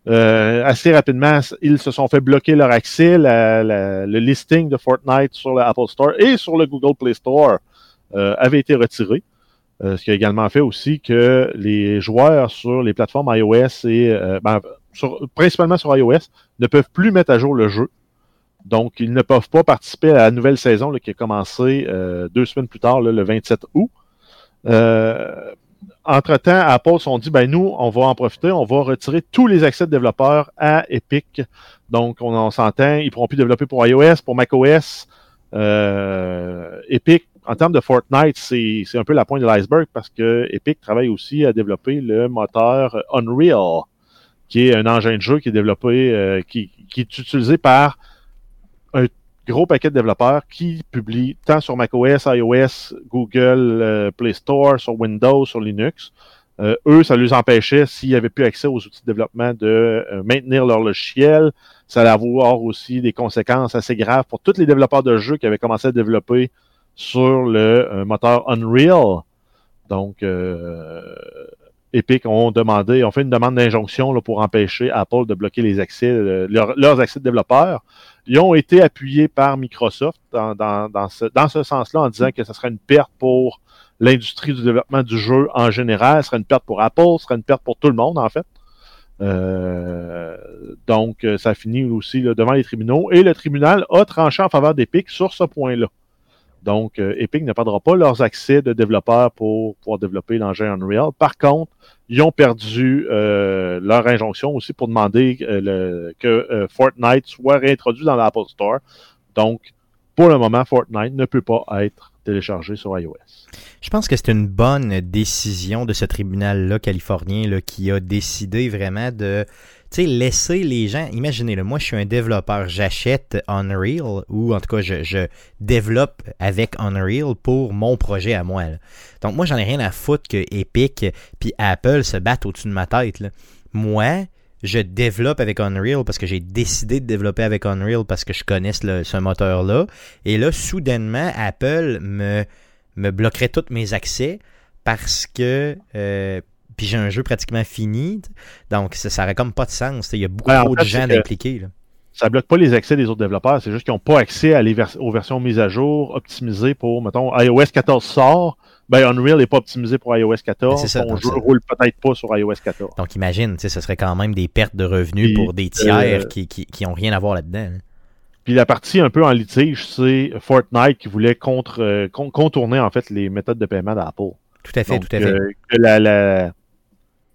Euh, assez rapidement, ils se sont fait bloquer leur accès. le listing de Fortnite sur l'Apple Store et sur le Google Play Store euh, avait été retiré. Ce qui a également fait aussi que les joueurs sur les plateformes iOS et ben, principalement sur iOS ne peuvent plus mettre à jour le jeu. Donc, ils ne peuvent pas participer à la nouvelle saison qui a commencé deux semaines plus tard, le 27 août. Euh, entre-temps, Apple s'ont dit, ben nous, on va en profiter, on va retirer tous les accès de développeurs à Epic. Donc, on, s'entend, ils pourront plus développer pour iOS, pour macOS. Euh, Epic, en termes de Fortnite, c'est un peu la pointe de l'iceberg parce que Epic travaille aussi à développer le moteur Unreal, qui est un engin de jeu qui est développé, euh, qui est utilisé par un gros paquet de développeurs qui publient tant sur macOS, iOS, Google euh, Play Store, sur Windows, sur Linux. Euh, eux, ça les empêchait, s'ils n'avaient plus accès aux outils de développement, de euh, maintenir leur logiciel. Ça allait avoir aussi des conséquences assez graves pour tous les développeurs de jeux qui avaient commencé à développer sur le moteur Unreal. Donc, Epic ont demandé, ont fait une demande d'injonction pour empêcher Apple de bloquer les accès, leurs accès de développeurs. Ils ont été appuyés par Microsoft dans, dans, ce, dans ce sens-là en disant que ce serait une perte pour l'industrie du développement du jeu en général, ce serait une perte pour Apple, ce serait une perte pour tout le monde en fait. Euh, donc, ça finit aussi devant les tribunaux et le tribunal a tranché en faveur d'Epic sur ce point-là. Donc, euh, Epic ne perdra pas leurs accès de développeurs pour pouvoir développer l'engin Unreal. Par contre, ils ont perdu euh, leur injonction aussi pour demander euh, que Fortnite soit réintroduit dans l'Apple Store. Donc, pour le moment, Fortnite ne peut pas être téléchargé sur iOS. Je pense que c'est une bonne décision de ce tribunal-là californien qui a décidé vraiment de tu sais, laisser les gens, imaginez-le, moi je suis un développeur, j'achète Unreal ou en tout cas je, développe avec Unreal pour mon projet à moi. Donc moi j'en ai rien à foutre que Epic puis Apple se battent au-dessus de ma tête. Moi, je développe avec Unreal parce que j'ai décidé de développer avec Unreal parce que je connais ce, moteur-là. Et là, soudainement, Apple me, me bloquerait tous mes accès parce que euh, puis j'ai un jeu pratiquement fini. Donc, ça n'aurait comme pas de sens. Il y a beaucoup trop de gens impliqués. Ça bloque pas les accès des autres développeurs. C'est juste qu'ils n'ont pas accès à les aux versions mises à jour, optimisées pour, mettons, iOS 14 sort. Ben, Unreal n'est pas optimisé pour iOS 14. Ben, ça, Ton jeu ne roule peut-être pas sur iOS 14. Donc, imagine, ce serait quand même des pertes de revenus pour des tiers euh, qui, qui, ont rien à voir là-dedans. Hein. Puis la partie un peu en litige, c'est Fortnite qui voulait contre, euh, contourner en fait les méthodes de paiement d'Apple. Tout à fait, tout à fait. Euh, la,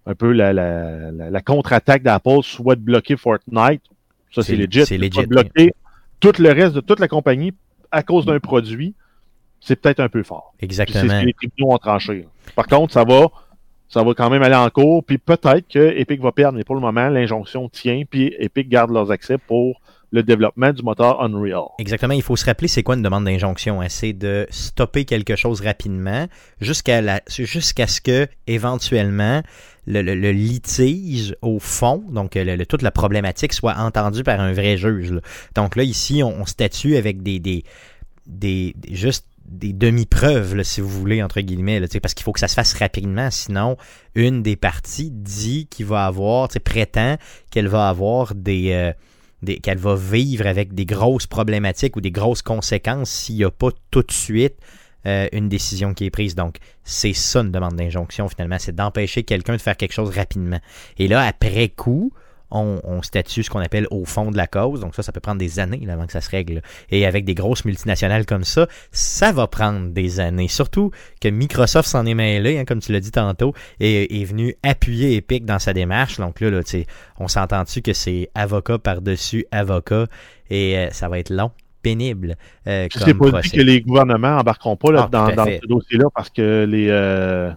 un peu la, la, la, contre-attaque d'Apple soit de bloquer Fortnite. Ça, c'est legit. C'est legit. bloquer tout le reste de toute la compagnie à cause d'un produit, c'est peut-être un peu fort. Exactement. C'est ce que les tribunaux ont tranché. Par contre, ça va, ça va quand même aller en cours, puis peut-être que Epic va perdre, mais pour le moment, l'injonction tient, puis Epic garde leurs accès pour le développement du moteur Unreal. Exactement. Il faut se rappeler c'est quoi une demande d'injonction. Hein? C'est de stopper quelque chose rapidement jusqu'à la, jusqu'à ce que éventuellement le, litige au fond, donc toute la problématique soit entendue par un vrai juge. Donc là ici on, statue avec des, des, des, juste des demi-preuves, si vous voulez, entre guillemets, parce qu'il faut que ça se fasse rapidement, sinon une des parties dit qu'il va avoir, prétend qu'elle va avoir des, euh, qu'elle va vivre avec des grosses problématiques ou des grosses conséquences s'il n'y a pas tout de suite euh, une décision qui est prise. Donc, c'est ça une demande d'injonction finalement, c'est d'empêcher quelqu'un de faire quelque chose rapidement. Et là, après coup, on, statue ce qu'on appelle au fond de la cause. Donc ça, ça peut prendre des années avant que ça se règle. Et avec des grosses multinationales comme ça, ça va prendre des années. Surtout que Microsoft s'en est mêlé, hein, comme tu l'as dit tantôt, et est venu appuyer Epic dans sa démarche. Donc là, là on s'entend-tu que c'est avocat par-dessus avocat et euh, ça va être long? Pénible. Euh, Je sais pas dit que les gouvernements embarqueront pas là, ah, dans, ce dossier-là parce que les, euh,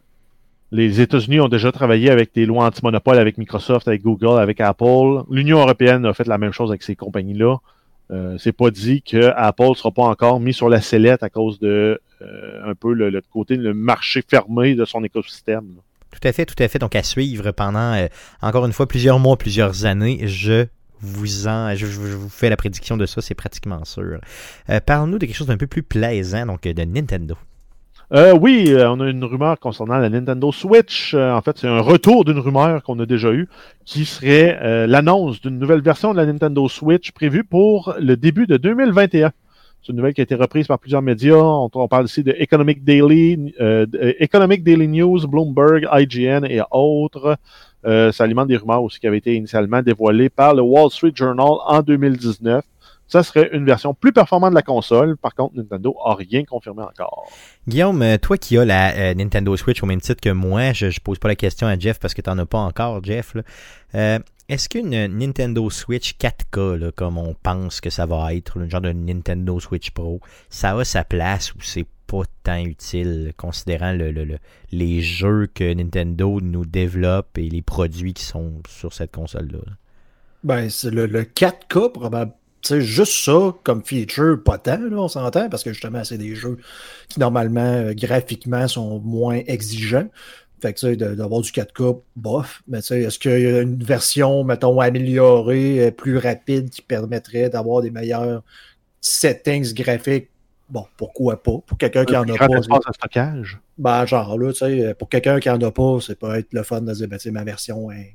les États-Unis ont déjà travaillé avec des lois anti-monopole avec Microsoft, avec Google, avec Apple. L'Union européenne a fait la même chose avec ces compagnies-là. Euh, c'est pas dit que Apple sera pas encore mis sur la sellette à cause de euh, un peu le, côté le marché fermé de son écosystème. Tout à fait, tout à fait. Donc à suivre pendant euh, encore une fois plusieurs mois, plusieurs années. Je vous en, je, vous fais la prédiction de ça, c'est pratiquement sûr. Parle-nous de quelque chose d'un peu plus plaisant, donc de Nintendo. Euh, oui, euh, on a une rumeur concernant la Nintendo Switch. Euh, en fait, c'est un retour d'une rumeur qu'on a déjà eue, qui serait euh, l'annonce d'une nouvelle version de la Nintendo Switch prévue pour le début de 2021. C'est une nouvelle qui a été reprise par plusieurs médias. On, parle ici de Economic Daily, euh, Economic Daily News, Bloomberg, IGN et autres. Euh, ça alimente des rumeurs aussi qui avaient été initialement dévoilées par le Wall Street Journal en 2019. Ça serait une version plus performante de la console. Par contre, Nintendo a rien confirmé encore. Guillaume, euh, toi qui as la euh, Nintendo Switch au même titre que moi, je, je pose pas la question à Jeff parce que t'en as pas encore, Jeff. Euh, Est-ce qu'une Nintendo Switch 4K, là, comme on pense que ça va être, le genre de Nintendo Switch Pro, ça a sa place ou c'est pas tant utile, considérant le, le- le- les jeux que Nintendo nous développe et les produits qui sont sur cette console-là? là? Ben, c'est le, le 4K, probablement. Sais, juste ça comme feature, pas tant, là, on s'entend, parce que justement, c'est des jeux qui, normalement, euh, graphiquement, sont moins exigeants. Fait que, tu sais, d'avoir du 4K, bof. Mais, tu sais, est-ce qu'il y a une version, mettons, améliorée, euh, plus rapide, qui permettrait d'avoir des meilleurs settings graphiques? Bon, pourquoi pas? Pour quelqu'un qui Un en a pas. espace de stockage. Ben, genre, là, tu sais, pour quelqu'un qui en a pas, c'est peut être le fun de dire, ben, tu sais, ma version est,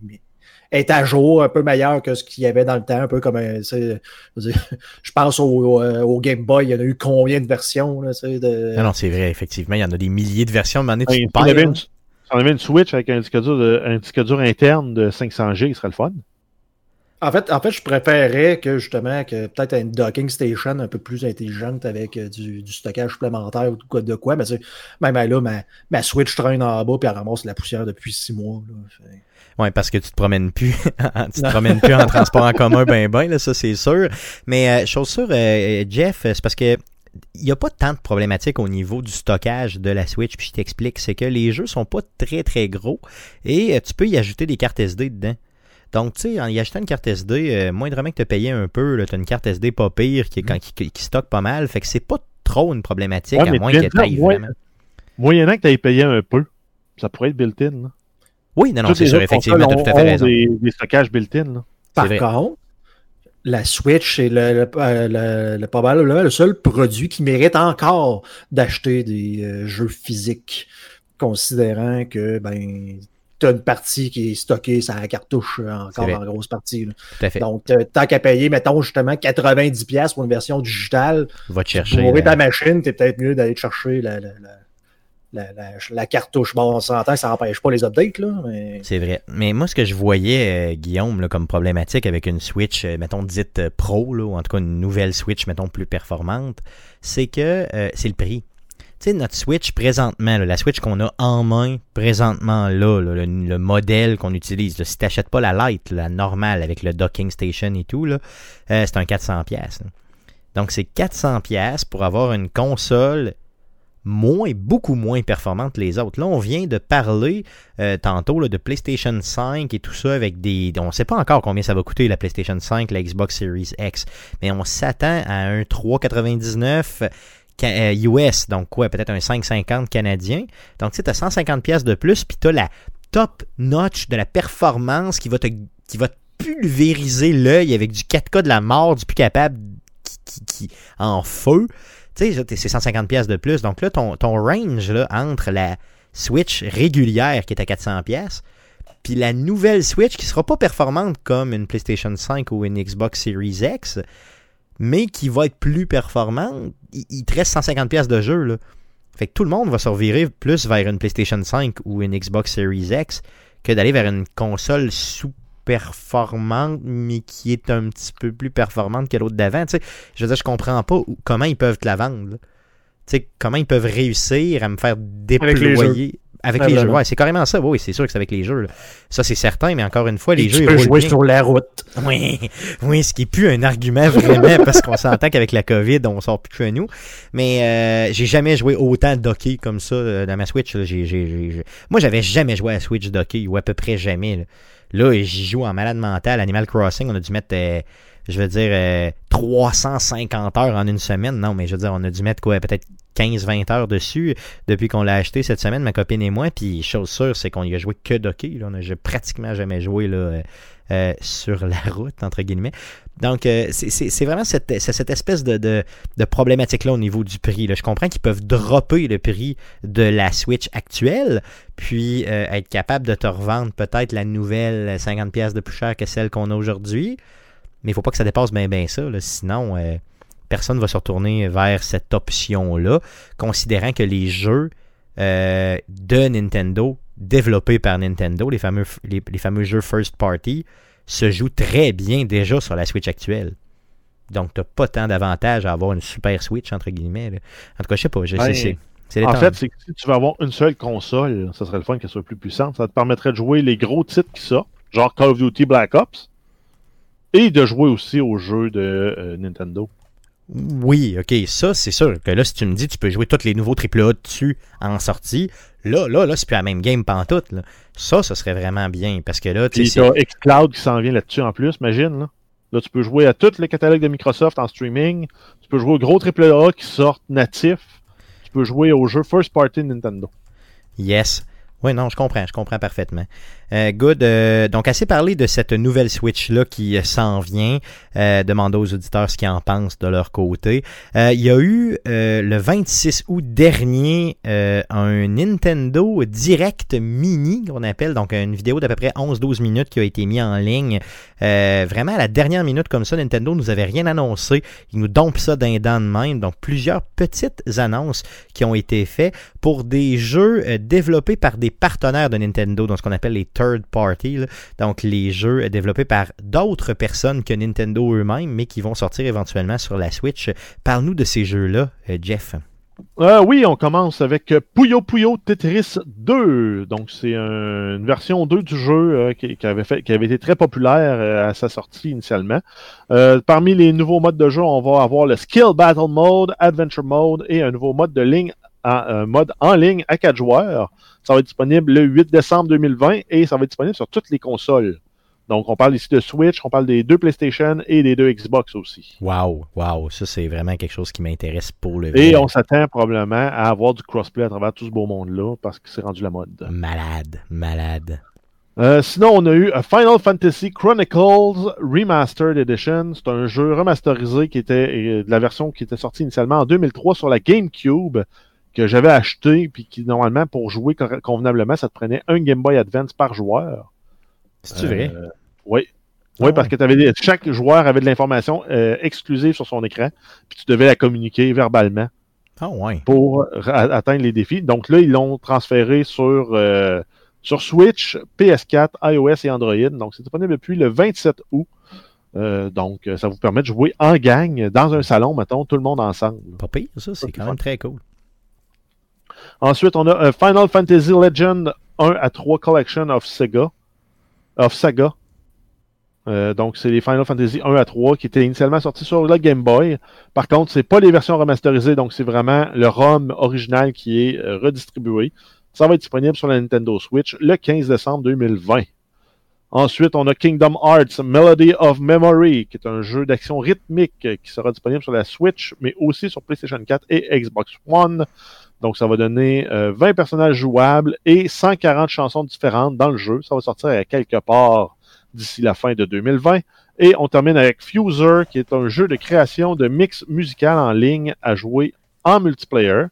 est à jour, un peu meilleure que ce qu'il y avait dans le temps, un peu comme, euh, tu sais, je dire, je pense au, au- au Game Boy, il y en a eu combien de versions, là, tu sais, de... Non, non, c'est vrai, effectivement, il y en a des milliers de versions. Un si on avait là. une, si on avait une Switch avec un disque dur, de- un disque dur interne de 500 G, il serait le fun. En fait, en fait, je préférerais que, justement, que peut-être une docking station un peu plus intelligente avec euh, du, du stockage supplémentaire ou de quoi, de quoi mais tu sais, même là, ma, ma Switch traîne en bas puis elle ramasse la poussière depuis six mois, Ouais, parce que tu te promènes plus, tu te promènes plus en transport en commun, ben ben là, ça c'est sûr. Mais euh, chose sûre, euh, Jeff, c'est parce que il n'y a pas tant de problématiques au niveau du stockage de la Switch. Puis je t'explique, c'est que les jeux sont pas très très gros et euh, tu peux y ajouter des cartes SD dedans. Donc, tu sais, en y achetant une carte SD, euh, moindrement que tu payé un peu, tu as une carte SD pas pire qui, qui, qui, qui stocke pas mal. Fait que c'est pas trop une problématique, Ouais, à mais moins que tu vraiment. Moyennant que tu aies payé un peu, ça pourrait être built-in. Là. Oui, non, non, c'est les sûr, effectivement, tu as tout à fait raison. Des, des stockages built-in. là. Par vrai. contre, la Switch est le, le- euh, le- le- probablement le seul produit qui mérite encore d'acheter des euh, jeux physiques, considérant que ben tu as une partie qui est stockée sur la cartouche euh, encore en grosse partie. là. Tout à fait. Donc, euh, tant qu'à payer, mettons justement 90$ pour une version digitale, Va te pour chercher. ouvrir là. ta machine, t'es peut-être mieux d'aller te chercher la, la, la, la- la- la cartouche. Bon, on s'entend que ça n'empêche pas les updates, là, mais C'est vrai. Mais moi, ce que je voyais, euh, Guillaume, là, comme problématique avec une Switch, euh, mettons, dite euh, pro, là, ou en tout cas une nouvelle Switch, mettons, plus performante, c'est que euh, c'est le prix. Sais, notre Switch présentement, la Switch qu'on a en main présentement là, le, le modèle qu'on utilise, là, si tu n'achètes pas la Lite, la normale avec le docking station et tout, là, euh, c'est un 400$. pièces. Donc, c'est 400$ pièces pour avoir une console moins, beaucoup moins performante que les autres. Là, on vient de parler euh, tantôt de PlayStation 5 et tout ça avec des. On ne sait pas encore combien ça va coûter la PlayStation 5, la Xbox Series X, mais on s'attend à un 3,99 ca- euh, US, donc quoi, peut-être un 5,50 canadien. Donc, tu sais, tu as 150 pièces de plus, puis tu as la top notch de la performance qui va te, qui va pulvériser l'œil avec du 4K de la mort, du plus capable qui, en feu. Tu sais, c'est 150 pièces de plus. Donc là, ton, ton range là, entre la Switch régulière qui est à 400 pièces puis la nouvelle Switch qui sera pas performante comme une PlayStation 5 ou une Xbox Series X, mais qui va être plus performante, il, il te reste 150 pièces de jeu là. Fait que tout le monde va se revirer plus vers une PlayStation 5 ou une Xbox Series X que d'aller vers une console sous-performante, mais qui est un petit peu plus performante que l'autre d'avant. Tu sais, je veux dire, je comprends pas comment ils peuvent te la vendre. Tu sais, comment ils peuvent réussir à me faire déployer. Avec les jeux. Ouais, c'est carrément ça. Oui, c'est sûr que c'est avec les jeux. là. Ça, c'est certain, mais encore une fois, les Et jeux tu peux jouer bien. sur la route. Oui, oui, ce qui est plus un argument vraiment parce qu'on s'entend qu'avec la COVID, on sort plus que nous. Mais euh, j'ai jamais joué autant de hockey comme ça euh, dans ma Switch. là. Moi, j'avais jamais joué à Switch de hockey, ou à peu près jamais. Là, Là, j'y joue en malade mental. Animal Crossing, on a dû mettre, euh, je veux dire, euh, 350 heures en une semaine. Non, mais je veux dire, on a dû mettre quoi, peut-être 15-20 heures dessus depuis qu'on l'a acheté cette semaine, ma copine et moi. Puis, chose sûre, c'est qu'on y a joué que de hockey. Là. On a j'ai pratiquement jamais joué là, euh, euh, sur la route, entre guillemets. Donc, euh, c'est- vraiment cette, espèce de, problématique-là au niveau du prix. Je comprends qu'ils peuvent dropper le prix de la Switch actuelle, puis euh, être capable de te revendre peut-être la nouvelle 50$ pièces de plus cher que celle qu'on a aujourd'hui. Mais il faut pas que ça dépasse bien ben ça, là, sinon euh, personne va se retourner vers cette option-là, considérant que les jeux euh, de Nintendo, développés par Nintendo, les fameux, les, les fameux jeux first party, se jouent très bien déjà sur la Switch actuelle. Donc, t'as pas tant d'avantages à avoir une super Switch, entre guillemets. là. En tout cas, je sais pas. je- Ben, c'est- En fait, c'est que si tu veux avoir une seule console, ça serait le fun qu'elle soit plus puissante. Ça te permettrait de jouer les gros titres qui sortent, genre Call of Duty Black Ops, et de jouer aussi aux jeux de euh, Nintendo. Oui, ok, ça c'est sûr que là, si tu me dis tu peux jouer tous les nouveaux AAA dessus en sortie, là, là, là, c'est plus la même game pantoute. Là. Ça, ça serait vraiment bien parce que là, tu sais, t'as xCloud qui s'en vient là-dessus en plus, imagine. Là. Là, tu peux jouer à tous les catalogues de Microsoft en streaming. Tu peux jouer aux gros AAA qui sortent natifs. Tu peux jouer aux jeux first party de Nintendo. yes. Oui, non, je comprends, je comprends parfaitement. Euh, good. euh, donc, assez parlé de cette nouvelle Switch-là qui euh, s'en vient. Euh, demandez aux auditeurs ce qu'ils en pensent de leur côté. Il y a eu le 26 août dernier un Nintendo Direct Mini qu'on appelle, donc une vidéo d'à peu près 11-12 minutes qui a été mise en ligne. Vraiment à la dernière minute comme ça, Nintendo nous avait rien annoncé. Ils nous dompent ça d'un dent de même. Donc plusieurs petites annonces qui ont été faites pour des jeux développés par des partenaires de Nintendo, donc ce qu'on appelle les third party. Donc les jeux développés par d'autres personnes que Nintendo eux-mêmes, mais qui vont sortir éventuellement sur la Switch. Parle-nous de ces jeux-là, euh, Jeff. Euh, oui, on commence avec Puyo Puyo Tetris 2. Donc, c'est un- une version 2 du jeu euh, qui, avait été très populaire euh, à sa sortie initialement. Parmi les nouveaux modes de jeu, on va avoir le Skill Battle Mode, Adventure Mode et un nouveau mode de ligne, en, un mode en ligne à 4 joueurs. Ça va être disponible le 8 décembre 2020 et ça va être disponible sur toutes les consoles. Donc, on parle ici de Switch, on parle des deux PlayStation et des deux Xbox aussi. Wow, wow, ça c'est vraiment quelque chose qui m'intéresse pour le Et vrai. on s'attend probablement à avoir du crossplay à travers tout ce beau monde-là parce que c'est rendu la mode. Malade, malade. Euh, sinon, on a eu euh, Final Fantasy Chronicles Remastered Edition. C'est un jeu remasterisé qui était euh, de la version qui était sortie initialement en 2003 sur la GameCube que j'avais acheté puis qui normalement pour jouer convenablement ça te prenait un Game Boy Advance par joueur. C'est vrai? Euh, oui. Ah Oui, parce ouais. que t'avais des- chaque joueur avait de l'information euh, exclusive sur son écran, puis tu devais la communiquer verbalement Ah ouais. pour atteindre les défis. Donc là, ils l'ont transféré sur, euh, sur Switch, PS4, iOS et Android. Donc c'est disponible depuis le 27 août. Euh, donc ça vous permet de jouer en gang dans un salon, mettons, tout le monde ensemble. Pas pire, ça, c'est quand même très cool. Ensuite, on a euh, Final Fantasy Legend 1 à 3 Collection of Sega. Of Saga. Euh, donc, c'est les Final Fantasy 1 à 3 qui étaient initialement sortis sur le Game Boy. Par contre, c'est pas les versions remasterisées, donc c'est vraiment le ROM original qui est euh, redistribué. Ça va être disponible sur la Nintendo Switch le 15 décembre 2020. Ensuite, on a Kingdom Hearts Melody of Memory, qui est un jeu d'action rythmique qui sera disponible sur la Switch, mais aussi sur PlayStation 4 et Xbox One. Donc, ça va donner euh, 20 personnages jouables et 140 chansons différentes dans le jeu. Ça va sortir quelque part d'ici la fin de 2020. Et on termine avec Fuser, qui est un jeu de création de mix musical en ligne à jouer en multiplayer.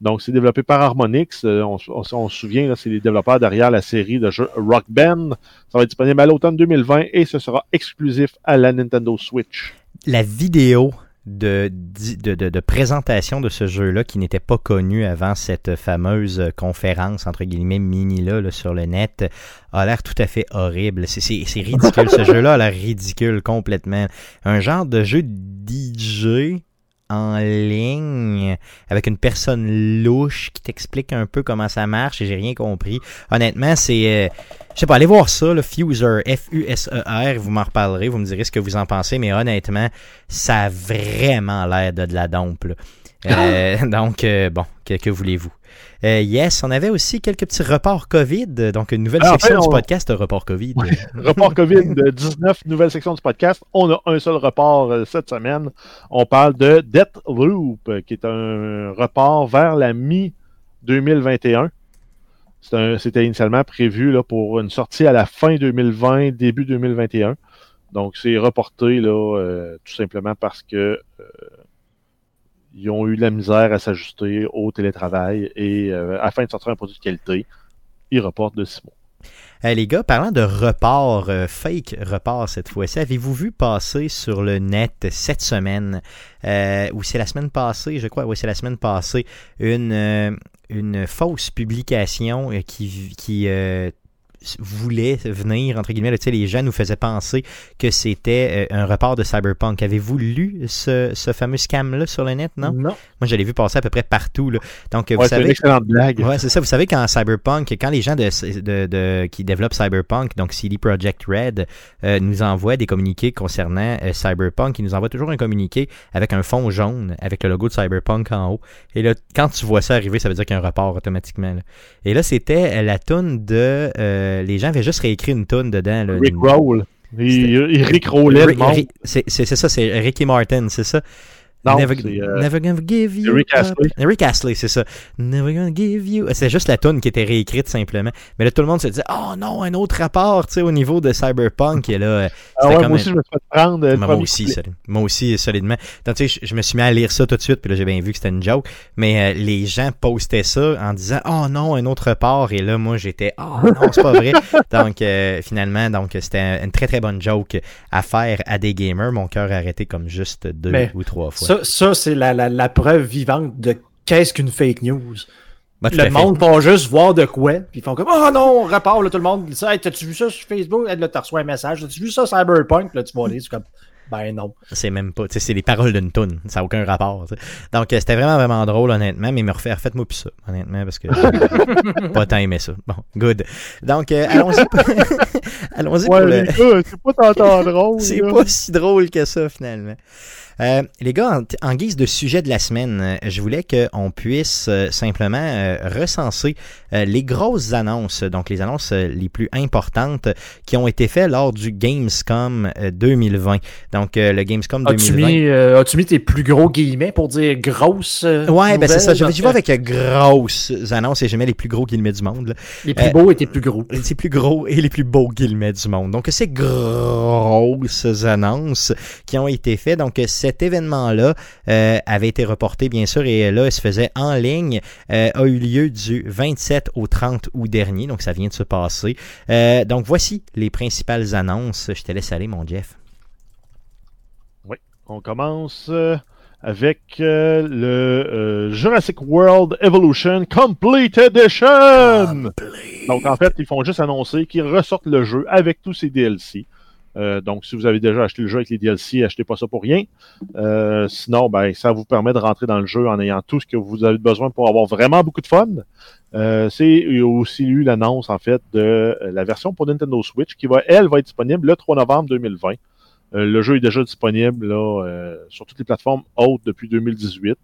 Donc, c'est développé par Harmonix. Euh, on, on- se souvient, c'est les développeurs derrière la série de jeux Rock Band. Ça va être disponible à l'automne 2020 et ce sera exclusif à la Nintendo Switch. La vidéo de, de, de- de présentation de ce jeu-là qui n'était pas connu avant cette fameuse conférence, entre guillemets, mini-là là, sur le net, a l'air tout à fait horrible. C'est- C'est c'est ridicule. ce jeu-là a l'air ridicule complètement. Un genre de jeu DJ en ligne avec une personne louche qui t'explique un peu comment ça marche et j'ai rien compris. Honnêtement, c'est... euh, je sais pas, allez voir ça, le Fuser, F-U-S-E-R, vous m'en reparlerez, vous me direz ce que vous en pensez, mais honnêtement, ça a vraiment l'air de de la dompe. là. Euh, donc, euh, bon, que, que voulez-vous? Euh, yes, on avait aussi quelques petits reports COVID, donc une nouvelle Ah, en section fait, du podcast report COVID. report COVID de 19 nouvelles sections du podcast. On a un seul report cette semaine. On parle de Deathloop, euh, qui est un report vers la mi-2021. C'était initialement prévu là, pour une sortie à la fin 2020, début 2021. Donc, c'est reporté là, tout simplement parce que ils ont eu de la misère à s'ajuster au télétravail et euh, afin de sortir un produit de qualité, ils reportent de six mois. Euh, les gars, parlant de report, euh, fake report cette fois-ci, avez-vous vu passer sur le net cette semaine, euh, ou c'est la semaine passée, je crois, oui, c'est la semaine passée, une, euh, une fausse publication qui, qui voulait venir, entre guillemets, là, les gens nous faisaient penser que c'était euh, un report de Cyberpunk. Avez-vous lu ce, ce fameux scam-là sur le net, non? Non. Moi, je l'ai vu passer à peu près partout. Là. Donc, vous une savez... excellente blague. Ouais, c'est ça. Vous savez, quand Cyberpunk, quand les gens de, de, de- qui développent Cyberpunk, donc CD Projekt Red, euh, nous envoient des communiqués concernant euh, Cyberpunk, ils nous envoient toujours un communiqué avec un fond jaune, avec le logo de Cyberpunk en haut. Et là, quand tu vois ça arriver, ça veut dire qu'il y a un report automatiquement. là. Et là, c'était la toune de... euh, les gens avaient juste réécrit une toune dedans. Là, Rick une- Roll. Il, il Rick rollait le monde. C'est ça, c'est Ricky Martin, c'est ça? Non, never, c'est, euh, never gonna give you up. Astley. Rick Astley, c'est ça. Never gonna give you. C'est juste la tune qui était réécrite simplement. Mais là, tout le monde se disait, oh non, un autre rapport, tu sais, au niveau de Cyberpunk. Et là, euh, Ah ouais, moi un- aussi, je me suis fait prendre. euh, le moi aussi, solide- moi aussi, solidement. Donc, tu sais, je, je me suis mis à lire ça tout de suite, puis là, j'ai bien vu que c'était une joke. Mais euh, les gens postaient ça en disant, oh non, un autre report. Et là, moi, j'étais, oh non, c'est pas vrai. donc, euh, finalement, donc c'était une très très bonne joke à faire à des gamers. Mon cœur a arrêté comme juste deux Mais ou trois fois. Ça, ça c'est la, la, la preuve vivante de qu'est-ce qu'une fake news. Bah, Le monde va juste voir de quoi, puis ils font comme Oh non, on repart, là, tout le monde. dit ça, Hey, t'as-tu vu ça sur Facebook? Là, t'as reçu un message. T'as-tu vu ça Cyberpunk? Là, tu vas aller, c'est comme Ben non. C'est même pas, tu sais, c'est les paroles d'une toune, ça n'a aucun rapport. Donc euh, c'était vraiment vraiment drôle honnêtement, mais me refaire, faites-moi plus ça honnêtement parce que j'ai pas tant aimé ça. Bon, good. Donc euh, allons-y, pour- allons-y Ouais, pour le. c'est pas tant drôle. C'est pas si drôle que ça finalement. Euh, les gars, en, en guise de sujet de la semaine, euh, je voulais qu'on puisse euh, simplement recenser les grosses annonces, donc les annonces les plus importantes qui ont été faites lors du Gamescom euh, 2020. Donc le Gamescom As-tu 2020. mis, euh, as-tu mis tes plus gros guillemets pour dire grosse euh, Ouais, ben c'est ça. Je j'y vais avec grosses annonces et je mets les plus gros guillemets du monde. là. Les plus euh, beaux et tes plus gros. Les plus gros et les plus beaux guillemets du monde. Donc, ces grosses annonces qui ont été faites. Donc, cet événement-là euh, avait été reporté, bien sûr, et là, il se faisait en ligne, euh, a eu lieu du 27 au 30 août dernier. Donc, ça vient de se passer. Euh, donc, voici les principales annonces. Je te laisse aller, mon Jeff. On commence euh, avec euh, le euh, Jurassic World Evolution Complete Edition. Donc en fait, ils font juste annoncer qu'ils ressortent le jeu avec tous ses DLC. Euh, donc si vous avez déjà acheté le jeu avec les DLC, achetez pas ça pour rien. Euh, sinon, ben ça vous permet de rentrer dans le jeu en ayant tout ce que vous avez besoin pour avoir vraiment beaucoup de fun. Euh, c'est aussi eu l'annonce en fait de euh, la version pour Nintendo Switch qui va elle va être disponible le 3 novembre 2020. Euh, le jeu est déjà disponible là, sur toutes les plateformes hautes depuis 2018.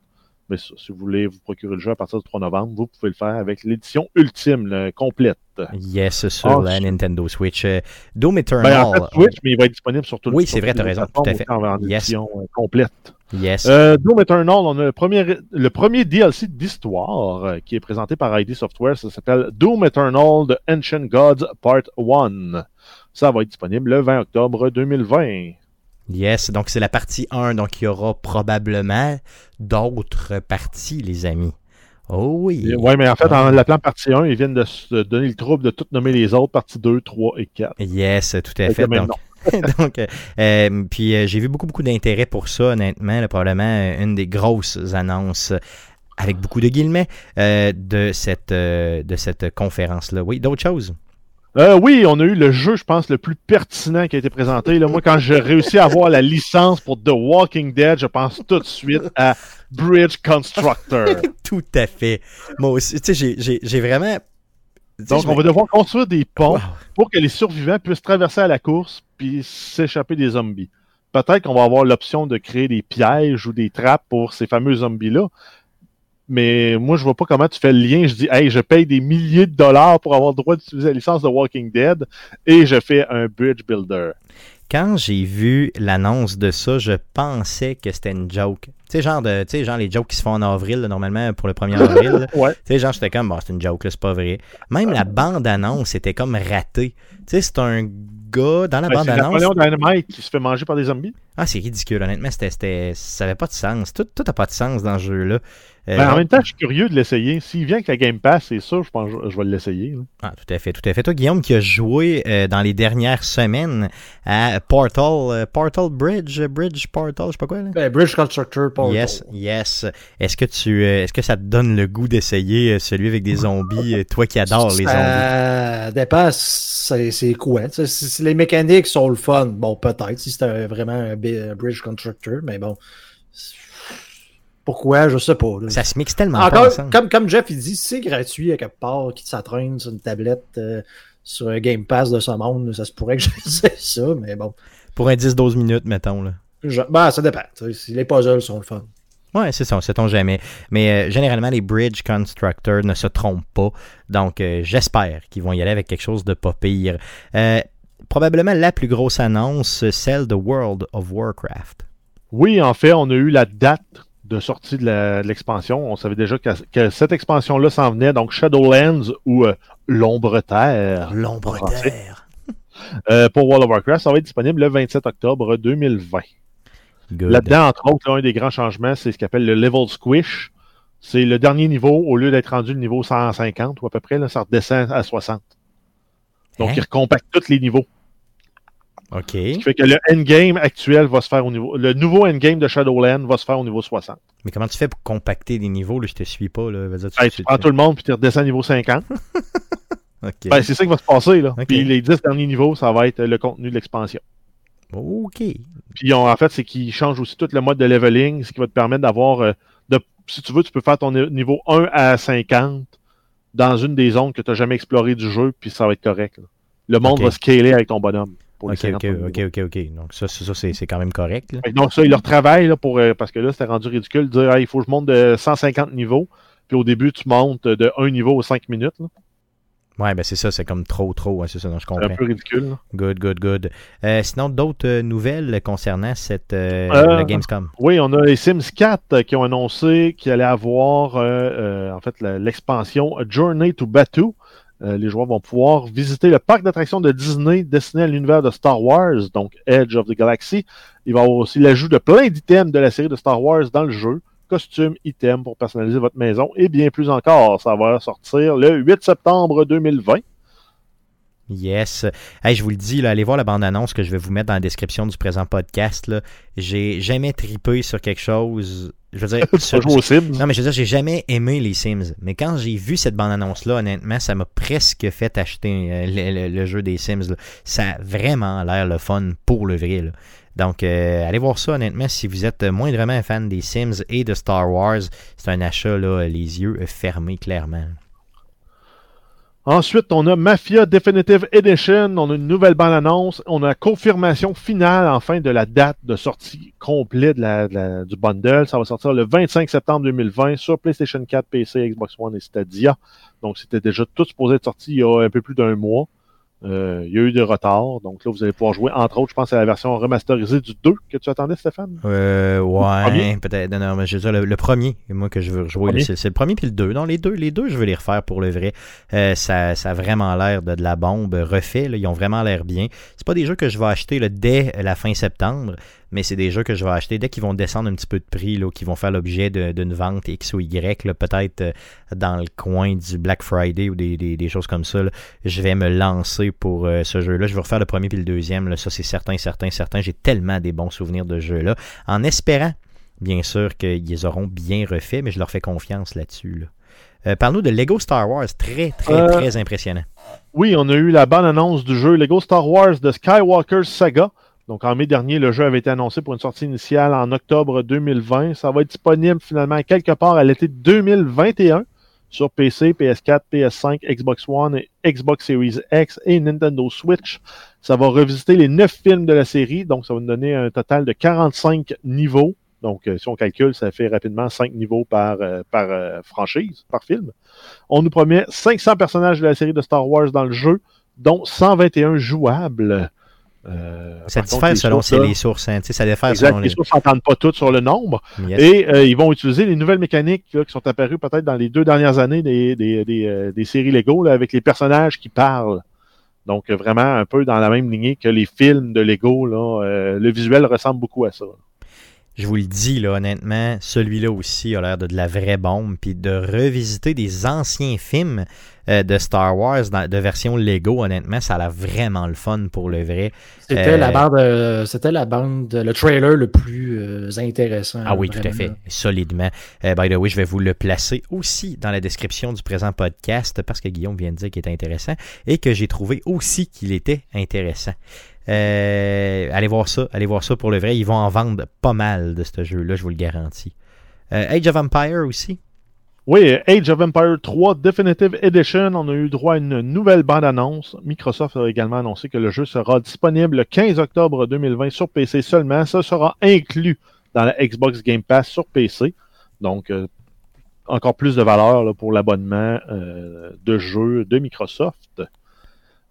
Mais ça, si vous voulez vous procurer le jeu à partir du 3 novembre, vous pouvez le faire avec l'édition ultime, là, complète. Yes, sur Ah, la Nintendo Switch. Euh, Doom Eternal. Ben, en fait, Switch, mais il va être disponible sur tout Oui, sur c'est vrai, t'as les raison, tout à fait. En Yes. édition euh, complète. Yes. Euh, Doom Eternal, on a le premier, le premier DLC d'histoire euh, qui est présenté par ID Software. Ça s'appelle Doom Eternal The Ancient Gods Part 1. Ça va être disponible le 20 octobre 2020. Yes, donc c'est la partie 1, donc il y aura probablement d'autres parties, les amis. Oh oui. Oui, mais en fait, en l'appelant partie 1, ils viennent de se donner le trouble de tout nommer les autres, partie 2, 3 et 4. Yes, tout à fait. Donc, donc, euh, puis euh, j'ai vu beaucoup, beaucoup d'intérêt pour ça, honnêtement. là, probablement euh, une des grosses annonces, avec beaucoup de guillemets, euh, de cette, de cette conférence-là. Oui, d'autres choses? Euh, oui, on a eu le jeu, je pense, le plus pertinent qui a été présenté. Là, moi, quand j'ai réussi à avoir la licence pour The Walking Dead, je pense tout de suite à Bridge Constructor. Tout à fait. Moi aussi, tu sais, j'ai- vraiment... Donc, on va devoir construire des ponts Wow. pour que les survivants puissent traverser à la course puis s'échapper des zombies. Peut-être qu'on va avoir l'option de créer des pièges ou des trappes pour ces fameux zombies-là. Mais moi, je vois pas comment tu fais le lien. Je dis, hey, je paye des milliers de dollars pour avoir le droit d'utiliser la licence de Walking Dead et je fais un bridge builder. quand j'ai vu l'annonce de ça, je pensais que c'était une joke. Tu sais, genre, de, tu sais, genre les jokes qui se font en avril, là, normalement, pour le 1er avril. Ouais. Tu sais, genre, j'étais comme, bon, c'est une joke, là, c'est pas vrai. Même la bande-annonce était comme ratée. Tu sais, c'est un gars, dans la Ben, c'est bande-annonce. Napoléon Dynamite qui se fait manger par des zombies. Ah, c'est ridicule, honnêtement, c'était, ça avait pas de sens. Tout, tout a pas de sens dans ce jeu-là. Euh, Ben, en même temps, je suis curieux de l'essayer. S'il vient avec la Game Pass, c'est sûr, je pense que je- je vais l'essayer. Ah, tout à fait, tout à fait. Toi, Guillaume, qui a joué euh, dans les dernières semaines à Portal, euh, Portal Bridge, Bridge Portal, je sais pas quoi, là? Ben, Bridge Constructor, Portal. Yes, yes. Est-ce que tu, euh, est-ce que ça te donne le goût d'essayer euh, celui avec des zombies, toi qui adores les zombies? Ça dépend, c'est c'est quoi. Si, si les mécaniques sont le fun, bon, peut-être, si c'était vraiment un Bridge Constructor, mais bon. Pourquoi, je sais pas. là. Ça se mixe tellement Encore, comme, comme Jeff, il dit, si c'est gratuit à quelque part, qui ça traîne sur une tablette, euh, sur un Game Pass de ce monde, ça se pourrait que j'essaie ça, mais bon. Pour un 10-12 minutes, mettons, là. Je- ben, ça dépend. sais, les puzzles sont le fun. Ouais, c'est ça, on sait-on jamais. Mais euh, généralement, les bridge constructors ne se trompent pas. Donc, euh, j'espère qu'ils vont y aller avec quelque chose de pas pire. Euh, probablement la plus grosse annonce, celle de World of Warcraft. Oui, en fait, on a eu la date de sortie de l'expansion. On savait déjà que, que cette expansion-là s'en venait, donc Shadowlands ou euh, L'Ombre Terre. L'ombre Français. terre. Euh, pour World of Warcraft, ça va être disponible le 27 octobre 2020. Good. Là-dedans, entre autres, là, un des grands changements, c'est ce qu'on appelle le level squish. C'est le dernier niveau, au lieu d'être rendu le niveau 150 ou à peu près, là, ça redescend à 60. Donc, Hein? il recompacte tous les niveaux. OK. Ce qui fait que le endgame actuel va se faire au niveau. Le nouveau endgame de Shadowland va se faire au niveau 60. Mais comment tu fais pour compacter des niveaux? Là, je te suis pas. Là. Veux dire, tu- Ben, tu- tu prends tout le monde puis tu redescends au niveau 50. OK. Ben, c'est ça qui va se passer. Là. Puis les 10 derniers niveaux, ça va être le contenu de l'expansion. OK. Puis on- en fait, c'est qu'ils changent aussi tout le mode de leveling, ce qui va te permettre d'avoir. euh, de, si tu veux, tu peux faire ton ni- niveau 1 à 50 dans une des zones que tu n'as jamais explorées du jeu, puis ça va être correct. là. Le monde va scaler avec ton bonhomme. Pour les OK, 50 OK, OK, niveaux. OK, OK. Donc, ça, c'est- ça c'est c'est quand même correct. Là. Donc ça, ils leur travaillent là, pour, euh, parce que là, c'était rendu ridicule de dire Hey, il faut que je monte de 150 niveaux. Puis au début, tu montes de 1 niveau aux 5 minutes. là. Ouais, ben c'est ça, c'est comme trop, trop. c'est ça, non, je C'est un comprends. peu ridicule. là. Good, good, good. Euh, sinon, d'autres euh, nouvelles concernant cette euh, Euh, le Gamescom? Oui, on a les Sims 4 euh, qui ont annoncé qu'il allait avoir euh, euh, en fait la- l'expansion Journey to Batu. Euh, les joueurs vont pouvoir visiter le parc d'attractions de Disney destiné à l'univers de Star Wars, donc Edge of the Galaxy. Il va y avoir aussi l'ajout de plein d'items de la série de Star Wars dans le jeu. Costumes, items pour personnaliser votre maison et bien plus encore. Ça va sortir le 8 septembre 2020. Yes. Hey, je vous le dis, là, allez voir la bande-annonce que je vais vous mettre dans la description du présent podcast. Là. J'ai jamais tripé sur quelque chose. Je veux dire, sur- aux Sims. non, mais je veux dire, j'ai jamais aimé les Sims. Mais quand j'ai vu cette bande-annonce-là, honnêtement, ça m'a presque fait acheter euh, le, le- le jeu des Sims. là. Ça a vraiment l'air le fun pour le vrai. là. Donc, euh, allez voir ça, honnêtement, si vous êtes moindrement fan des Sims et de Star Wars. C'est un achat, là, les yeux fermés, clairement. Ensuite, on a Mafia Definitive Edition. On a une nouvelle bande-annonce. On a confirmation finale, enfin, de la date de sortie complète du bundle. Ça va sortir le 25 septembre 2020 sur PlayStation 4, PC, Xbox One et Stadia. Donc, c'était déjà tout supposé être sorti il y a un peu plus d'un mois. Euh, il y a eu des retards. Donc là, vous allez pouvoir jouer, entre autres, je pense, à la version remasterisée du 2 que tu attendais, Stéphane. Euh, ouais, peut-être. Non, non, mais je veux dire, le, le premier, moi, que je veux jouer, c'est le premier puis le deux. Non, les deux, les deux, je veux les refaire pour le vrai. Euh, ça, ça a vraiment l'air de, de la bombe refait. Là, ils ont vraiment l'air bien. C'est pas des jeux que je vais acheter là, dès la fin septembre, mais c'est des jeux que je vais acheter dès qu'ils vont descendre un petit peu de prix, là, qui vont faire l'objet d'une vente X ou Y, peut-être euh, dans le coin du Black Friday ou des, des- des choses comme ça. là. Je vais me lancer pour euh, ce jeu-là. Je vais refaire le premier puis le deuxième. Là. Ça, c'est certain, certain, certain. J'ai tellement des bons souvenirs de ce jeu-là. En espérant, bien sûr, qu'ils auront bien refaits, mais je leur fais confiance là-dessus. Là. Euh, Parle-nous de Lego Star Wars. Très, très, Euh, très impressionnant. Oui, on a eu la bonne annonce du jeu Lego Star Wars de Skywalker Saga. Donc en mai dernier, le jeu avait été annoncé pour une sortie initiale en octobre 2020. Ça va être disponible finalement quelque part à l'été 2021 sur PC, PS4, PS5, Xbox One, Xbox Series X et Nintendo Switch. Ça va revisiter les neuf films de la série, donc ça va nous donner un total de 45 niveaux. Donc, euh, si on calcule, ça fait rapidement 5 niveaux par, euh, euh, franchise, par film. On nous promet 500 personnages de la série de Star Wars dans le jeu, dont 121 jouables. Euh, Ça contre, diffère selon sources, là, les sources. Hein, tu sais, ça diffère Exact, selon les les. sources s'entendent pas toutes sur le nombre. Yes. Et euh, ils vont utiliser les nouvelles mécaniques là, qui sont apparues peut-être dans les deux dernières années des, des, des, euh, des séries Lego là, avec les personnages qui parlent. Donc euh, vraiment un peu dans la même lignée que les films de Lego. Là, euh, le visuel ressemble beaucoup à ça. Je vous le dis, là, honnêtement, celui-là aussi a l'air de, de la vraie bombe. Puis de revisiter des anciens films euh, de Star Wars dans- de version Lego, honnêtement, ça a l'air vraiment le fun pour le vrai. C'était Euh, la bande, euh, c'était la bande, le trailer le plus euh, intéressant. Ah oui, tout à fait, solidement. Euh, by the way, je vais vous le placer aussi dans la description du présent podcast parce que Guillaume vient de dire qu'il était intéressant et que j'ai trouvé aussi qu'il était intéressant. Euh, allez voir ça, allez voir ça pour le vrai. Ils vont en vendre pas mal de ce jeu-là, je vous le garantis. Euh, Age of Empire aussi. Oui, Age of Empire 3 Definitive Edition, on a eu droit à une nouvelle bande-annonce. Microsoft a également annoncé que le jeu sera disponible le 15 octobre 2020 sur PC seulement. Ça sera inclus dans la Xbox Game Pass sur PC. Donc, euh, encore plus de valeur pour l'abonnement de jeux de Microsoft.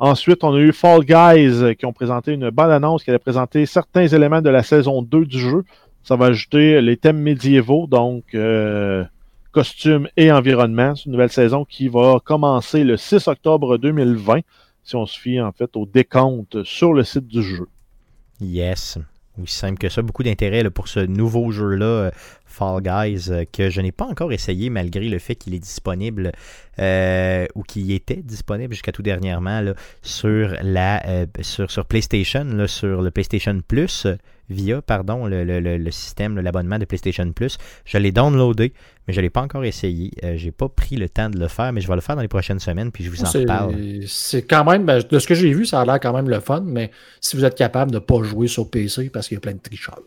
Ensuite, on a eu Fall Guys euh, qui ont présenté une bande-annonce qui allait présenter certains éléments de la saison 2 du jeu. Ça va ajouter les thèmes médiévaux, donc euh, costumes et environnement. C'est une nouvelle saison qui va commencer le 6 octobre 2020, si on se fie en fait au décompte sur le site du jeu. Yes. Aussi simple que ça. Beaucoup d'intérêt pour ce nouveau jeu-là, euh, Fall Guys, euh, que je n'ai pas encore essayé malgré le fait qu'il est disponible euh, ou qu'il était disponible jusqu'à tout dernièrement là, sur la euh, sur, sur PlayStation, là, sur le PlayStation Plus, via pardon, le, le, le, système, l'abonnement de PlayStation Plus. Je l'ai downloadé, mais je ne l'ai pas encore essayé. Euh, j'ai pas pris le temps de le faire, mais je vais le faire dans les prochaines semaines, puis je vous en reparle. C'est quand même, ben, de ce que j'ai vu, ça a l'air quand même le fun, mais si vous êtes capable de ne pas jouer sur PC parce qu'il y a plein de tricheurs.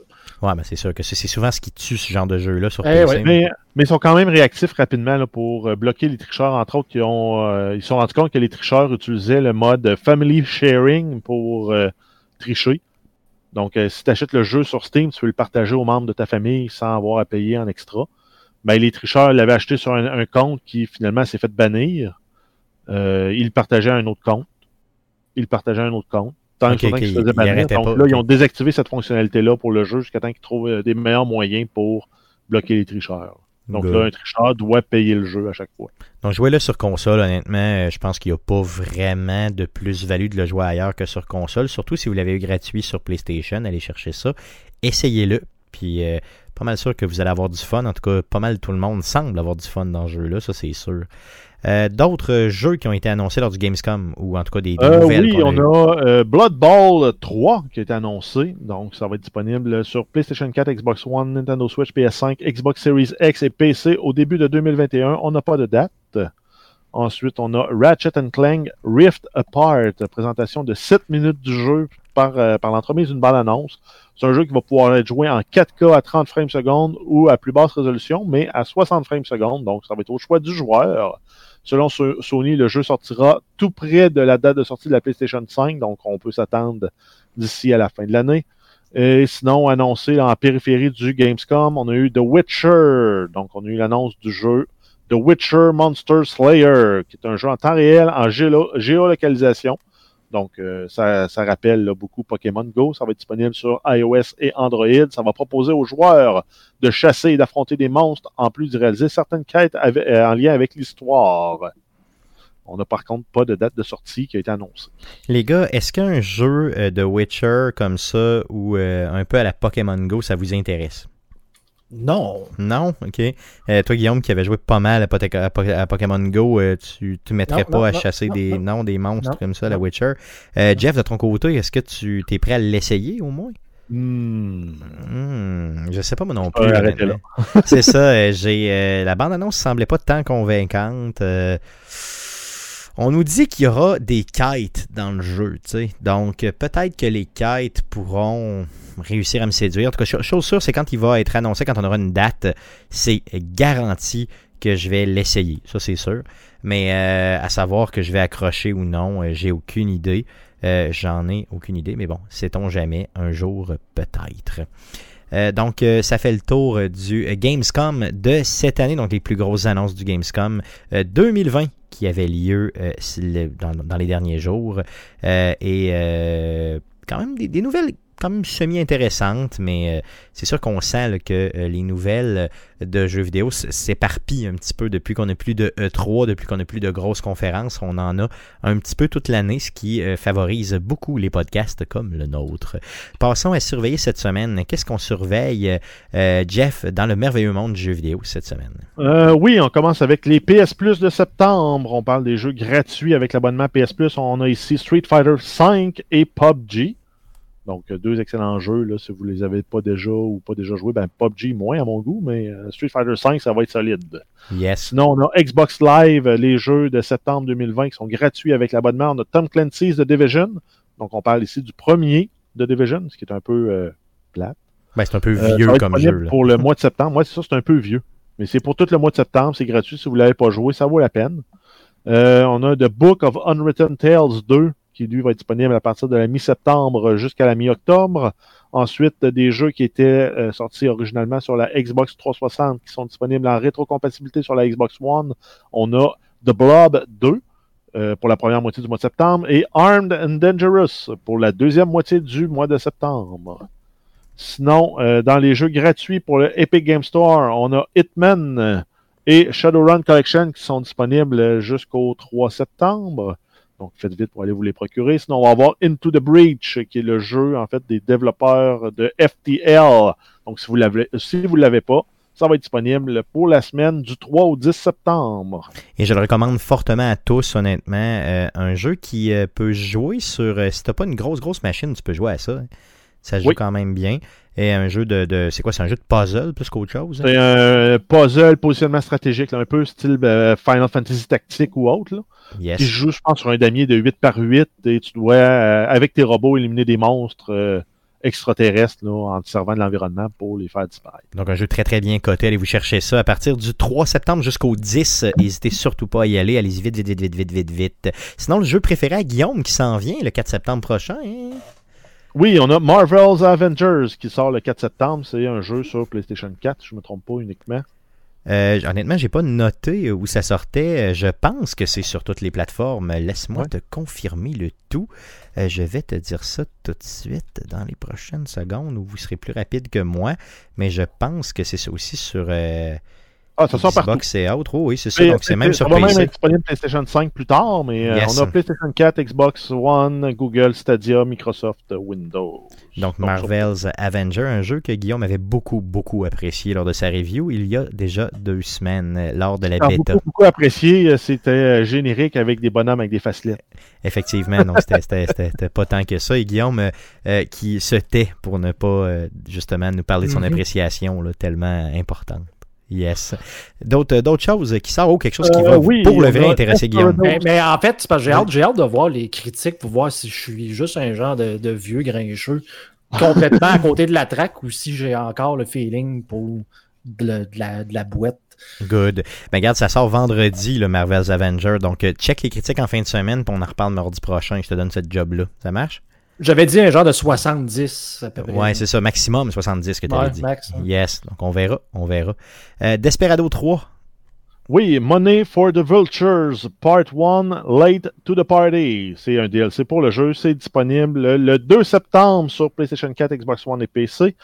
Ouais, mais c'est sûr que c'est souvent ce qui tue ce genre de jeu-là sur Eh PC. ouais, Mais, mais ils sont quand même réactifs rapidement là, pour euh, bloquer les tricheurs. Entre autres, ils, ont, euh, ils se sont rendus compte que les tricheurs utilisaient le mode Family Sharing pour euh, tricher. Donc, euh, si tu achètes le jeu sur Steam, tu peux le partager aux membres de ta famille sans avoir à payer en extra. Ben, les tricheurs l'avaient acheté sur un, un compte qui finalement s'est fait bannir. Euh, ils le partageaient à un autre compte. Ils le partageaient à un autre compte. Tant qu'ils se faisaient bannir. Donc pas, là, ils ont désactivé cette fonctionnalité-là pour le jeu jusqu'à temps qu'ils trouvent euh, des meilleurs moyens pour bloquer les tricheurs. Donc là, un tricheur doit payer le jeu à chaque fois. Donc, jouer-le sur console, honnêtement, euh, je pense qu'il n'y a pas vraiment de plus-value de le jouer ailleurs que sur console. Surtout si vous l'avez eu gratuit sur PlayStation, allez chercher ça. Essayez-le. Puis, euh, pas mal sûr que vous allez avoir du fun. En tout cas, pas mal tout le monde semble avoir du fun dans ce jeu-là, ça c'est sûr. Euh, D'autres jeux qui ont été annoncés lors du Gamescom, ou en tout cas des, des Euh, nouvelles. oui, on a euh, Blood Bowl 3 qui a été annoncé. Donc, ça va être disponible sur PlayStation 4, Xbox One, Nintendo Switch, PS5, Xbox Series X et PC au début de 2021. On n'a pas de date. Ensuite, on a Ratchet Clank Rift Apart, présentation de 7 minutes du jeu par, euh, par l'entremise d'une bande-annonce. C'est un jeu qui va pouvoir être joué en 4K à 30 frames secondes ou à plus basse résolution, mais à 60 frames secondes. Donc, ça va être au choix du joueur. Selon So- Sony, le jeu sortira tout près de la date de sortie de la PlayStation 5, donc on peut s'attendre d'ici à la fin de l'année. Et sinon, annoncé en périphérie du Gamescom, on a eu The Witcher. Donc, on a eu l'annonce du jeu The Witcher Monster Slayer, qui est un jeu en temps réel, en géo- géolocalisation. Donc, euh, ça, rappelle beaucoup Pokémon Go. Ça va être disponible sur iOS et Android. Ça va proposer aux joueurs de chasser et d'affronter des monstres, en plus de réaliser certaines quêtes euh, en lien avec l'histoire. On n'a par contre pas de date de sortie qui a été annoncée. Les gars, est-ce qu'un jeu euh, de Witcher comme ça, ou un peu à la Pokémon Go, ça vous intéresse? Non. Non? Ok. Euh, toi, Guillaume, qui avait joué pas mal à, Poté- à Po- à Pokémon Go, euh, tu ne mettrais Non, pas non, à non, chasser non, des non. noms des monstres Non, comme ça, la. Witcher. Euh, Jeff, de ton côté, est-ce que tu es prêt à l'essayer au moins? Hmm, je sais pas moi non plus. C'est ça, euh, j'ai euh, la bande-annonce semblait pas tant convaincante. On nous dit qu'il y aura des quêtes dans le jeu, tu sais. Donc euh, peut-être que les quêtes pourront réussir à me séduire. En tout cas, cho- chose sûre, c'est quand il va être annoncé, quand on aura une date, c'est garanti que je vais l'essayer. Ça, c'est sûr. Mais euh, à savoir que je vais accrocher ou non, euh, j'ai aucune idée. J'en ai aucune idée, mais bon, sait-on jamais, un jour peut-être. Donc, ça fait le tour du Gamescom de cette année, donc les plus grosses annonces du Gamescom euh, 2020 qui avait lieu euh, dans, les derniers jours. Euh, et euh, quand même des nouvelles quand semi-intéressante, mais euh, c'est sûr qu'on sent que euh, les nouvelles de jeux vidéo s'éparpillent un petit peu depuis qu'on n'a plus de E3, depuis qu'on n'a plus de grosses conférences. On en a un petit peu toute l'année, ce qui euh, favorise beaucoup les podcasts comme le nôtre. Passons à surveiller cette semaine. Qu'est-ce qu'on surveille, euh, Jeff, dans le merveilleux monde du jeu vidéo cette semaine? Euh, oui, on commence avec les PS Plus de septembre. On parle des jeux gratuits avec l'abonnement PS Plus. On a ici Street Fighter V et PUBG. Donc, euh, deux excellents jeux, là, si vous les avez pas déjà ou pas déjà joués. Ben, PUBG moins à mon goût, mais euh, Street Fighter V, ça va être solide. Yes. Sinon, on a Xbox Live, euh, les jeux de septembre 2020 qui sont gratuits avec l'abonnement. On a Tom Clancy's The Division. Donc, on parle ici du premier de Division, ce qui est un peu euh, plate. Ben, c'est un peu vieux comme jeu. là. Pour le mois de septembre. Moi, c'est ça, c'est un peu vieux. Mais c'est pour tout le mois de septembre. C'est gratuit. Si vous ne l'avez pas joué, ça vaut la peine. Euh, on a The Book of Unwritten Tales 2, qui lui va être disponible à partir de la mi-septembre jusqu'à la mi-octobre. Ensuite, des jeux qui étaient euh, sortis originalement sur la Xbox 360 qui sont disponibles en rétrocompatibilité sur la Xbox One. On a The Blob 2 euh, pour la première moitié du mois de septembre et Armed and Dangerous pour la deuxième moitié du mois de septembre. Sinon, euh, dans les jeux gratuits pour le Epic Game Store, on a Hitman et Shadowrun Collection qui sont disponibles jusqu'au 3 septembre. Donc, faites vite pour aller vous les procurer. Sinon, on va avoir Into the Breach, qui est le jeu, en fait, des développeurs de FTL. Donc, si vous l'avez, si vous l'avez pas, ça va être disponible pour la semaine du 3 au 10 septembre. Et je le recommande fortement à tous, honnêtement. Euh, un jeu qui euh, peut jouer sur. euh, si t'as pas une grosse, grosse machine, tu peux jouer à ça. hein. Ça joue Oui. quand même bien. Et un jeu de. de- c'est quoi C'est un jeu de puzzle plus qu'autre chose hein? C'est un puzzle, positionnement stratégique, là, un peu style euh, Final Fantasy Tactique ou autre. Là. Yes. Qui se joue, je pense, sur un damier de 8 par 8 et tu dois, euh, avec tes robots, éliminer des monstres euh, extraterrestres là, en te servant de l'environnement pour les faire disparaître. Donc un jeu très très bien coté. Allez vous chercher ça à partir du 3 septembre jusqu'au 10. N'hésitez surtout pas à y aller. Allez-y vite, vite, vite, vite, vite, vite, vite. Sinon, le jeu préféré à Guillaume qui s'en vient le 4 septembre prochain. hein? Oui, on a Marvel's Avengers qui sort le 4 septembre. C'est un jeu sur PlayStation 4, si je ne me trompe pas uniquement. Euh, honnêtement, j'ai pas noté où ça sortait. Euh, Je pense que c'est sur toutes les plateformes. Laisse-moi Ouais. te confirmer le tout. Euh, je vais te dire ça tout de suite dans les prochaines secondes où vous serez plus rapide que moi. Mais je pense que c'est aussi sur euh, Ah, ça sort partout. Xbox et autres. Oh, oui, c'est ça. Donc c'est même sur ça va même PC. être disponible PlayStation 5 plus tard, mais euh, on a PlayStation 4, Xbox One, Google Stadia, Microsoft Donc Windows. sur- Marvel's Avenger, un jeu que Guillaume avait beaucoup, beaucoup apprécié lors de sa review il y a déjà deux semaines, euh, lors de la bêta. beaucoup, beaucoup apprécié. Euh, C'était générique avec des bonhommes avec des facelettes. Effectivement, donc c'était- pas tant que ça. Et Guillaume euh, qui se tait pour ne pas euh, justement nous parler de son Mhm. appréciation là, tellement importante. Yes. D'autres d'autres choses qui sortent ou quelque chose qui Euh, va oui, pour le on vrai intéresser. Guillaume? Mais, mais en fait, c'est parce que j'ai hâte, j'ai hâte de voir les critiques pour voir si je suis juste un genre de, de vieux grincheux complètement à côté de la traque ou si j'ai encore le feeling pour de, la- de la, de la boîte. Good. Ben regarde, ça sort vendredi, le Marvel's Avenger. Donc euh, check les critiques en fin de semaine, puis on en reparle mardi prochain. Je te donne ce job-là. Ça marche? J'avais dit un genre de 70 à peu près. Ouais, c'est ça. Maximum 70 que tu avais Ouais, dit. max, hein. Yes. Donc on verra. On verra. Euh, Desperado 3. Oui, Money for the Vultures, Part 1, Late to the Party. C'est un DLC pour le jeu. C'est disponible le 2 septembre sur PlayStation 4, Xbox One et PC.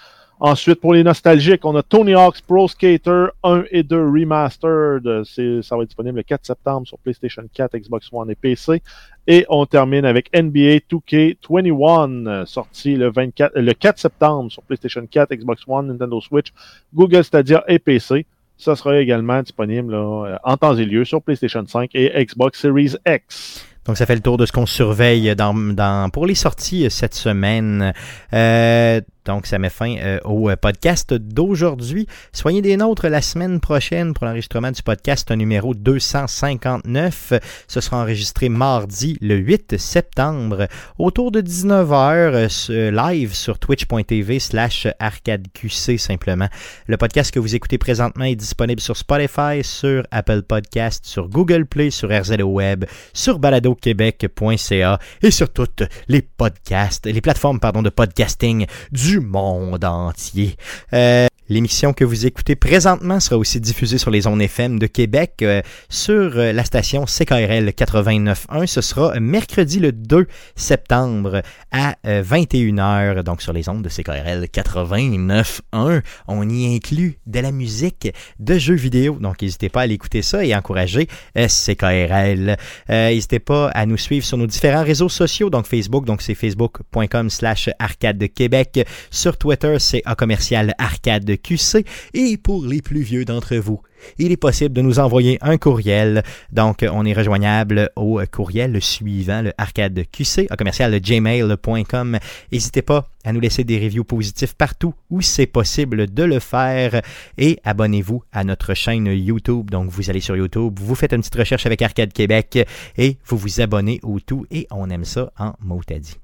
Ensuite, pour les nostalgiques, on a Tony Hawk's Pro Skater 1 et 2 Remastered. Ça va être disponible le 4 septembre sur PlayStation 4, Xbox One et PC. Et on termine avec NBA 2K21, euh, sorti le, 24, euh, le 4 septembre sur PlayStation 4, Xbox One, Nintendo Switch, Google Stadia et PC. Ça sera également disponible là, en temps et lieu sur PlayStation 5 et Xbox Series X. Donc, ça fait le tour de ce qu'on surveille dans, dans, pour les sorties cette semaine. Euh, donc, ça met fin euh, au euh, podcast d'aujourd'hui. Soyez des nôtres la semaine prochaine pour l'enregistrement du podcast numéro 259. Ce sera enregistré mardi le 8 septembre autour de 19h live sur twitch.tv slash arcadeqc simplement. Le podcast que vous écoutez présentement est disponible sur Spotify, sur Apple Podcast, sur Google Play, sur RZO Web, sur baladoquebec.ca et sur toutes les podcasts, les plateformes pardon, de podcasting du monde entier. Euh, L'émission que vous écoutez présentement sera aussi diffusée sur les ondes FM de Québec euh, sur euh, la station CKRL 89.1. Ce sera mercredi le 2 septembre à 21h, euh, donc sur les ondes de CKRL 89.1. On y inclut de la musique de jeux vidéo, donc n'hésitez pas à l'écouter ça et encourager CKRL. n'hésitez pas à nous suivre sur nos différents réseaux sociaux, donc Facebook, donc c'est facebook.com slash arcade de Québec. Sur Twitter, c'est A commercial arcade QC. Et pour les plus vieux d'entre vous, il est possible de nous envoyer un courriel. Donc, on est rejoignable au courriel suivant, le arcadeqc, à commercial gmail.com. N'hésitez pas à nous laisser des reviews positifs partout où c'est possible de le faire. Et abonnez-vous à notre chaîne YouTube. Donc, vous allez sur YouTube, vous faites une petite recherche avec Arcade Québec et vous vous abonnez au tout. Et on aime ça en mot dit.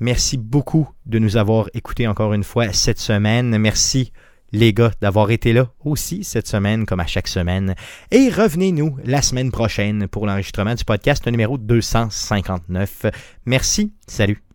Merci beaucoup de nous avoir écoutés encore une fois cette semaine. Merci les gars d'avoir été là aussi cette semaine comme à chaque semaine. Et revenez-nous la semaine prochaine pour l'enregistrement du podcast numéro 259. Merci, salut.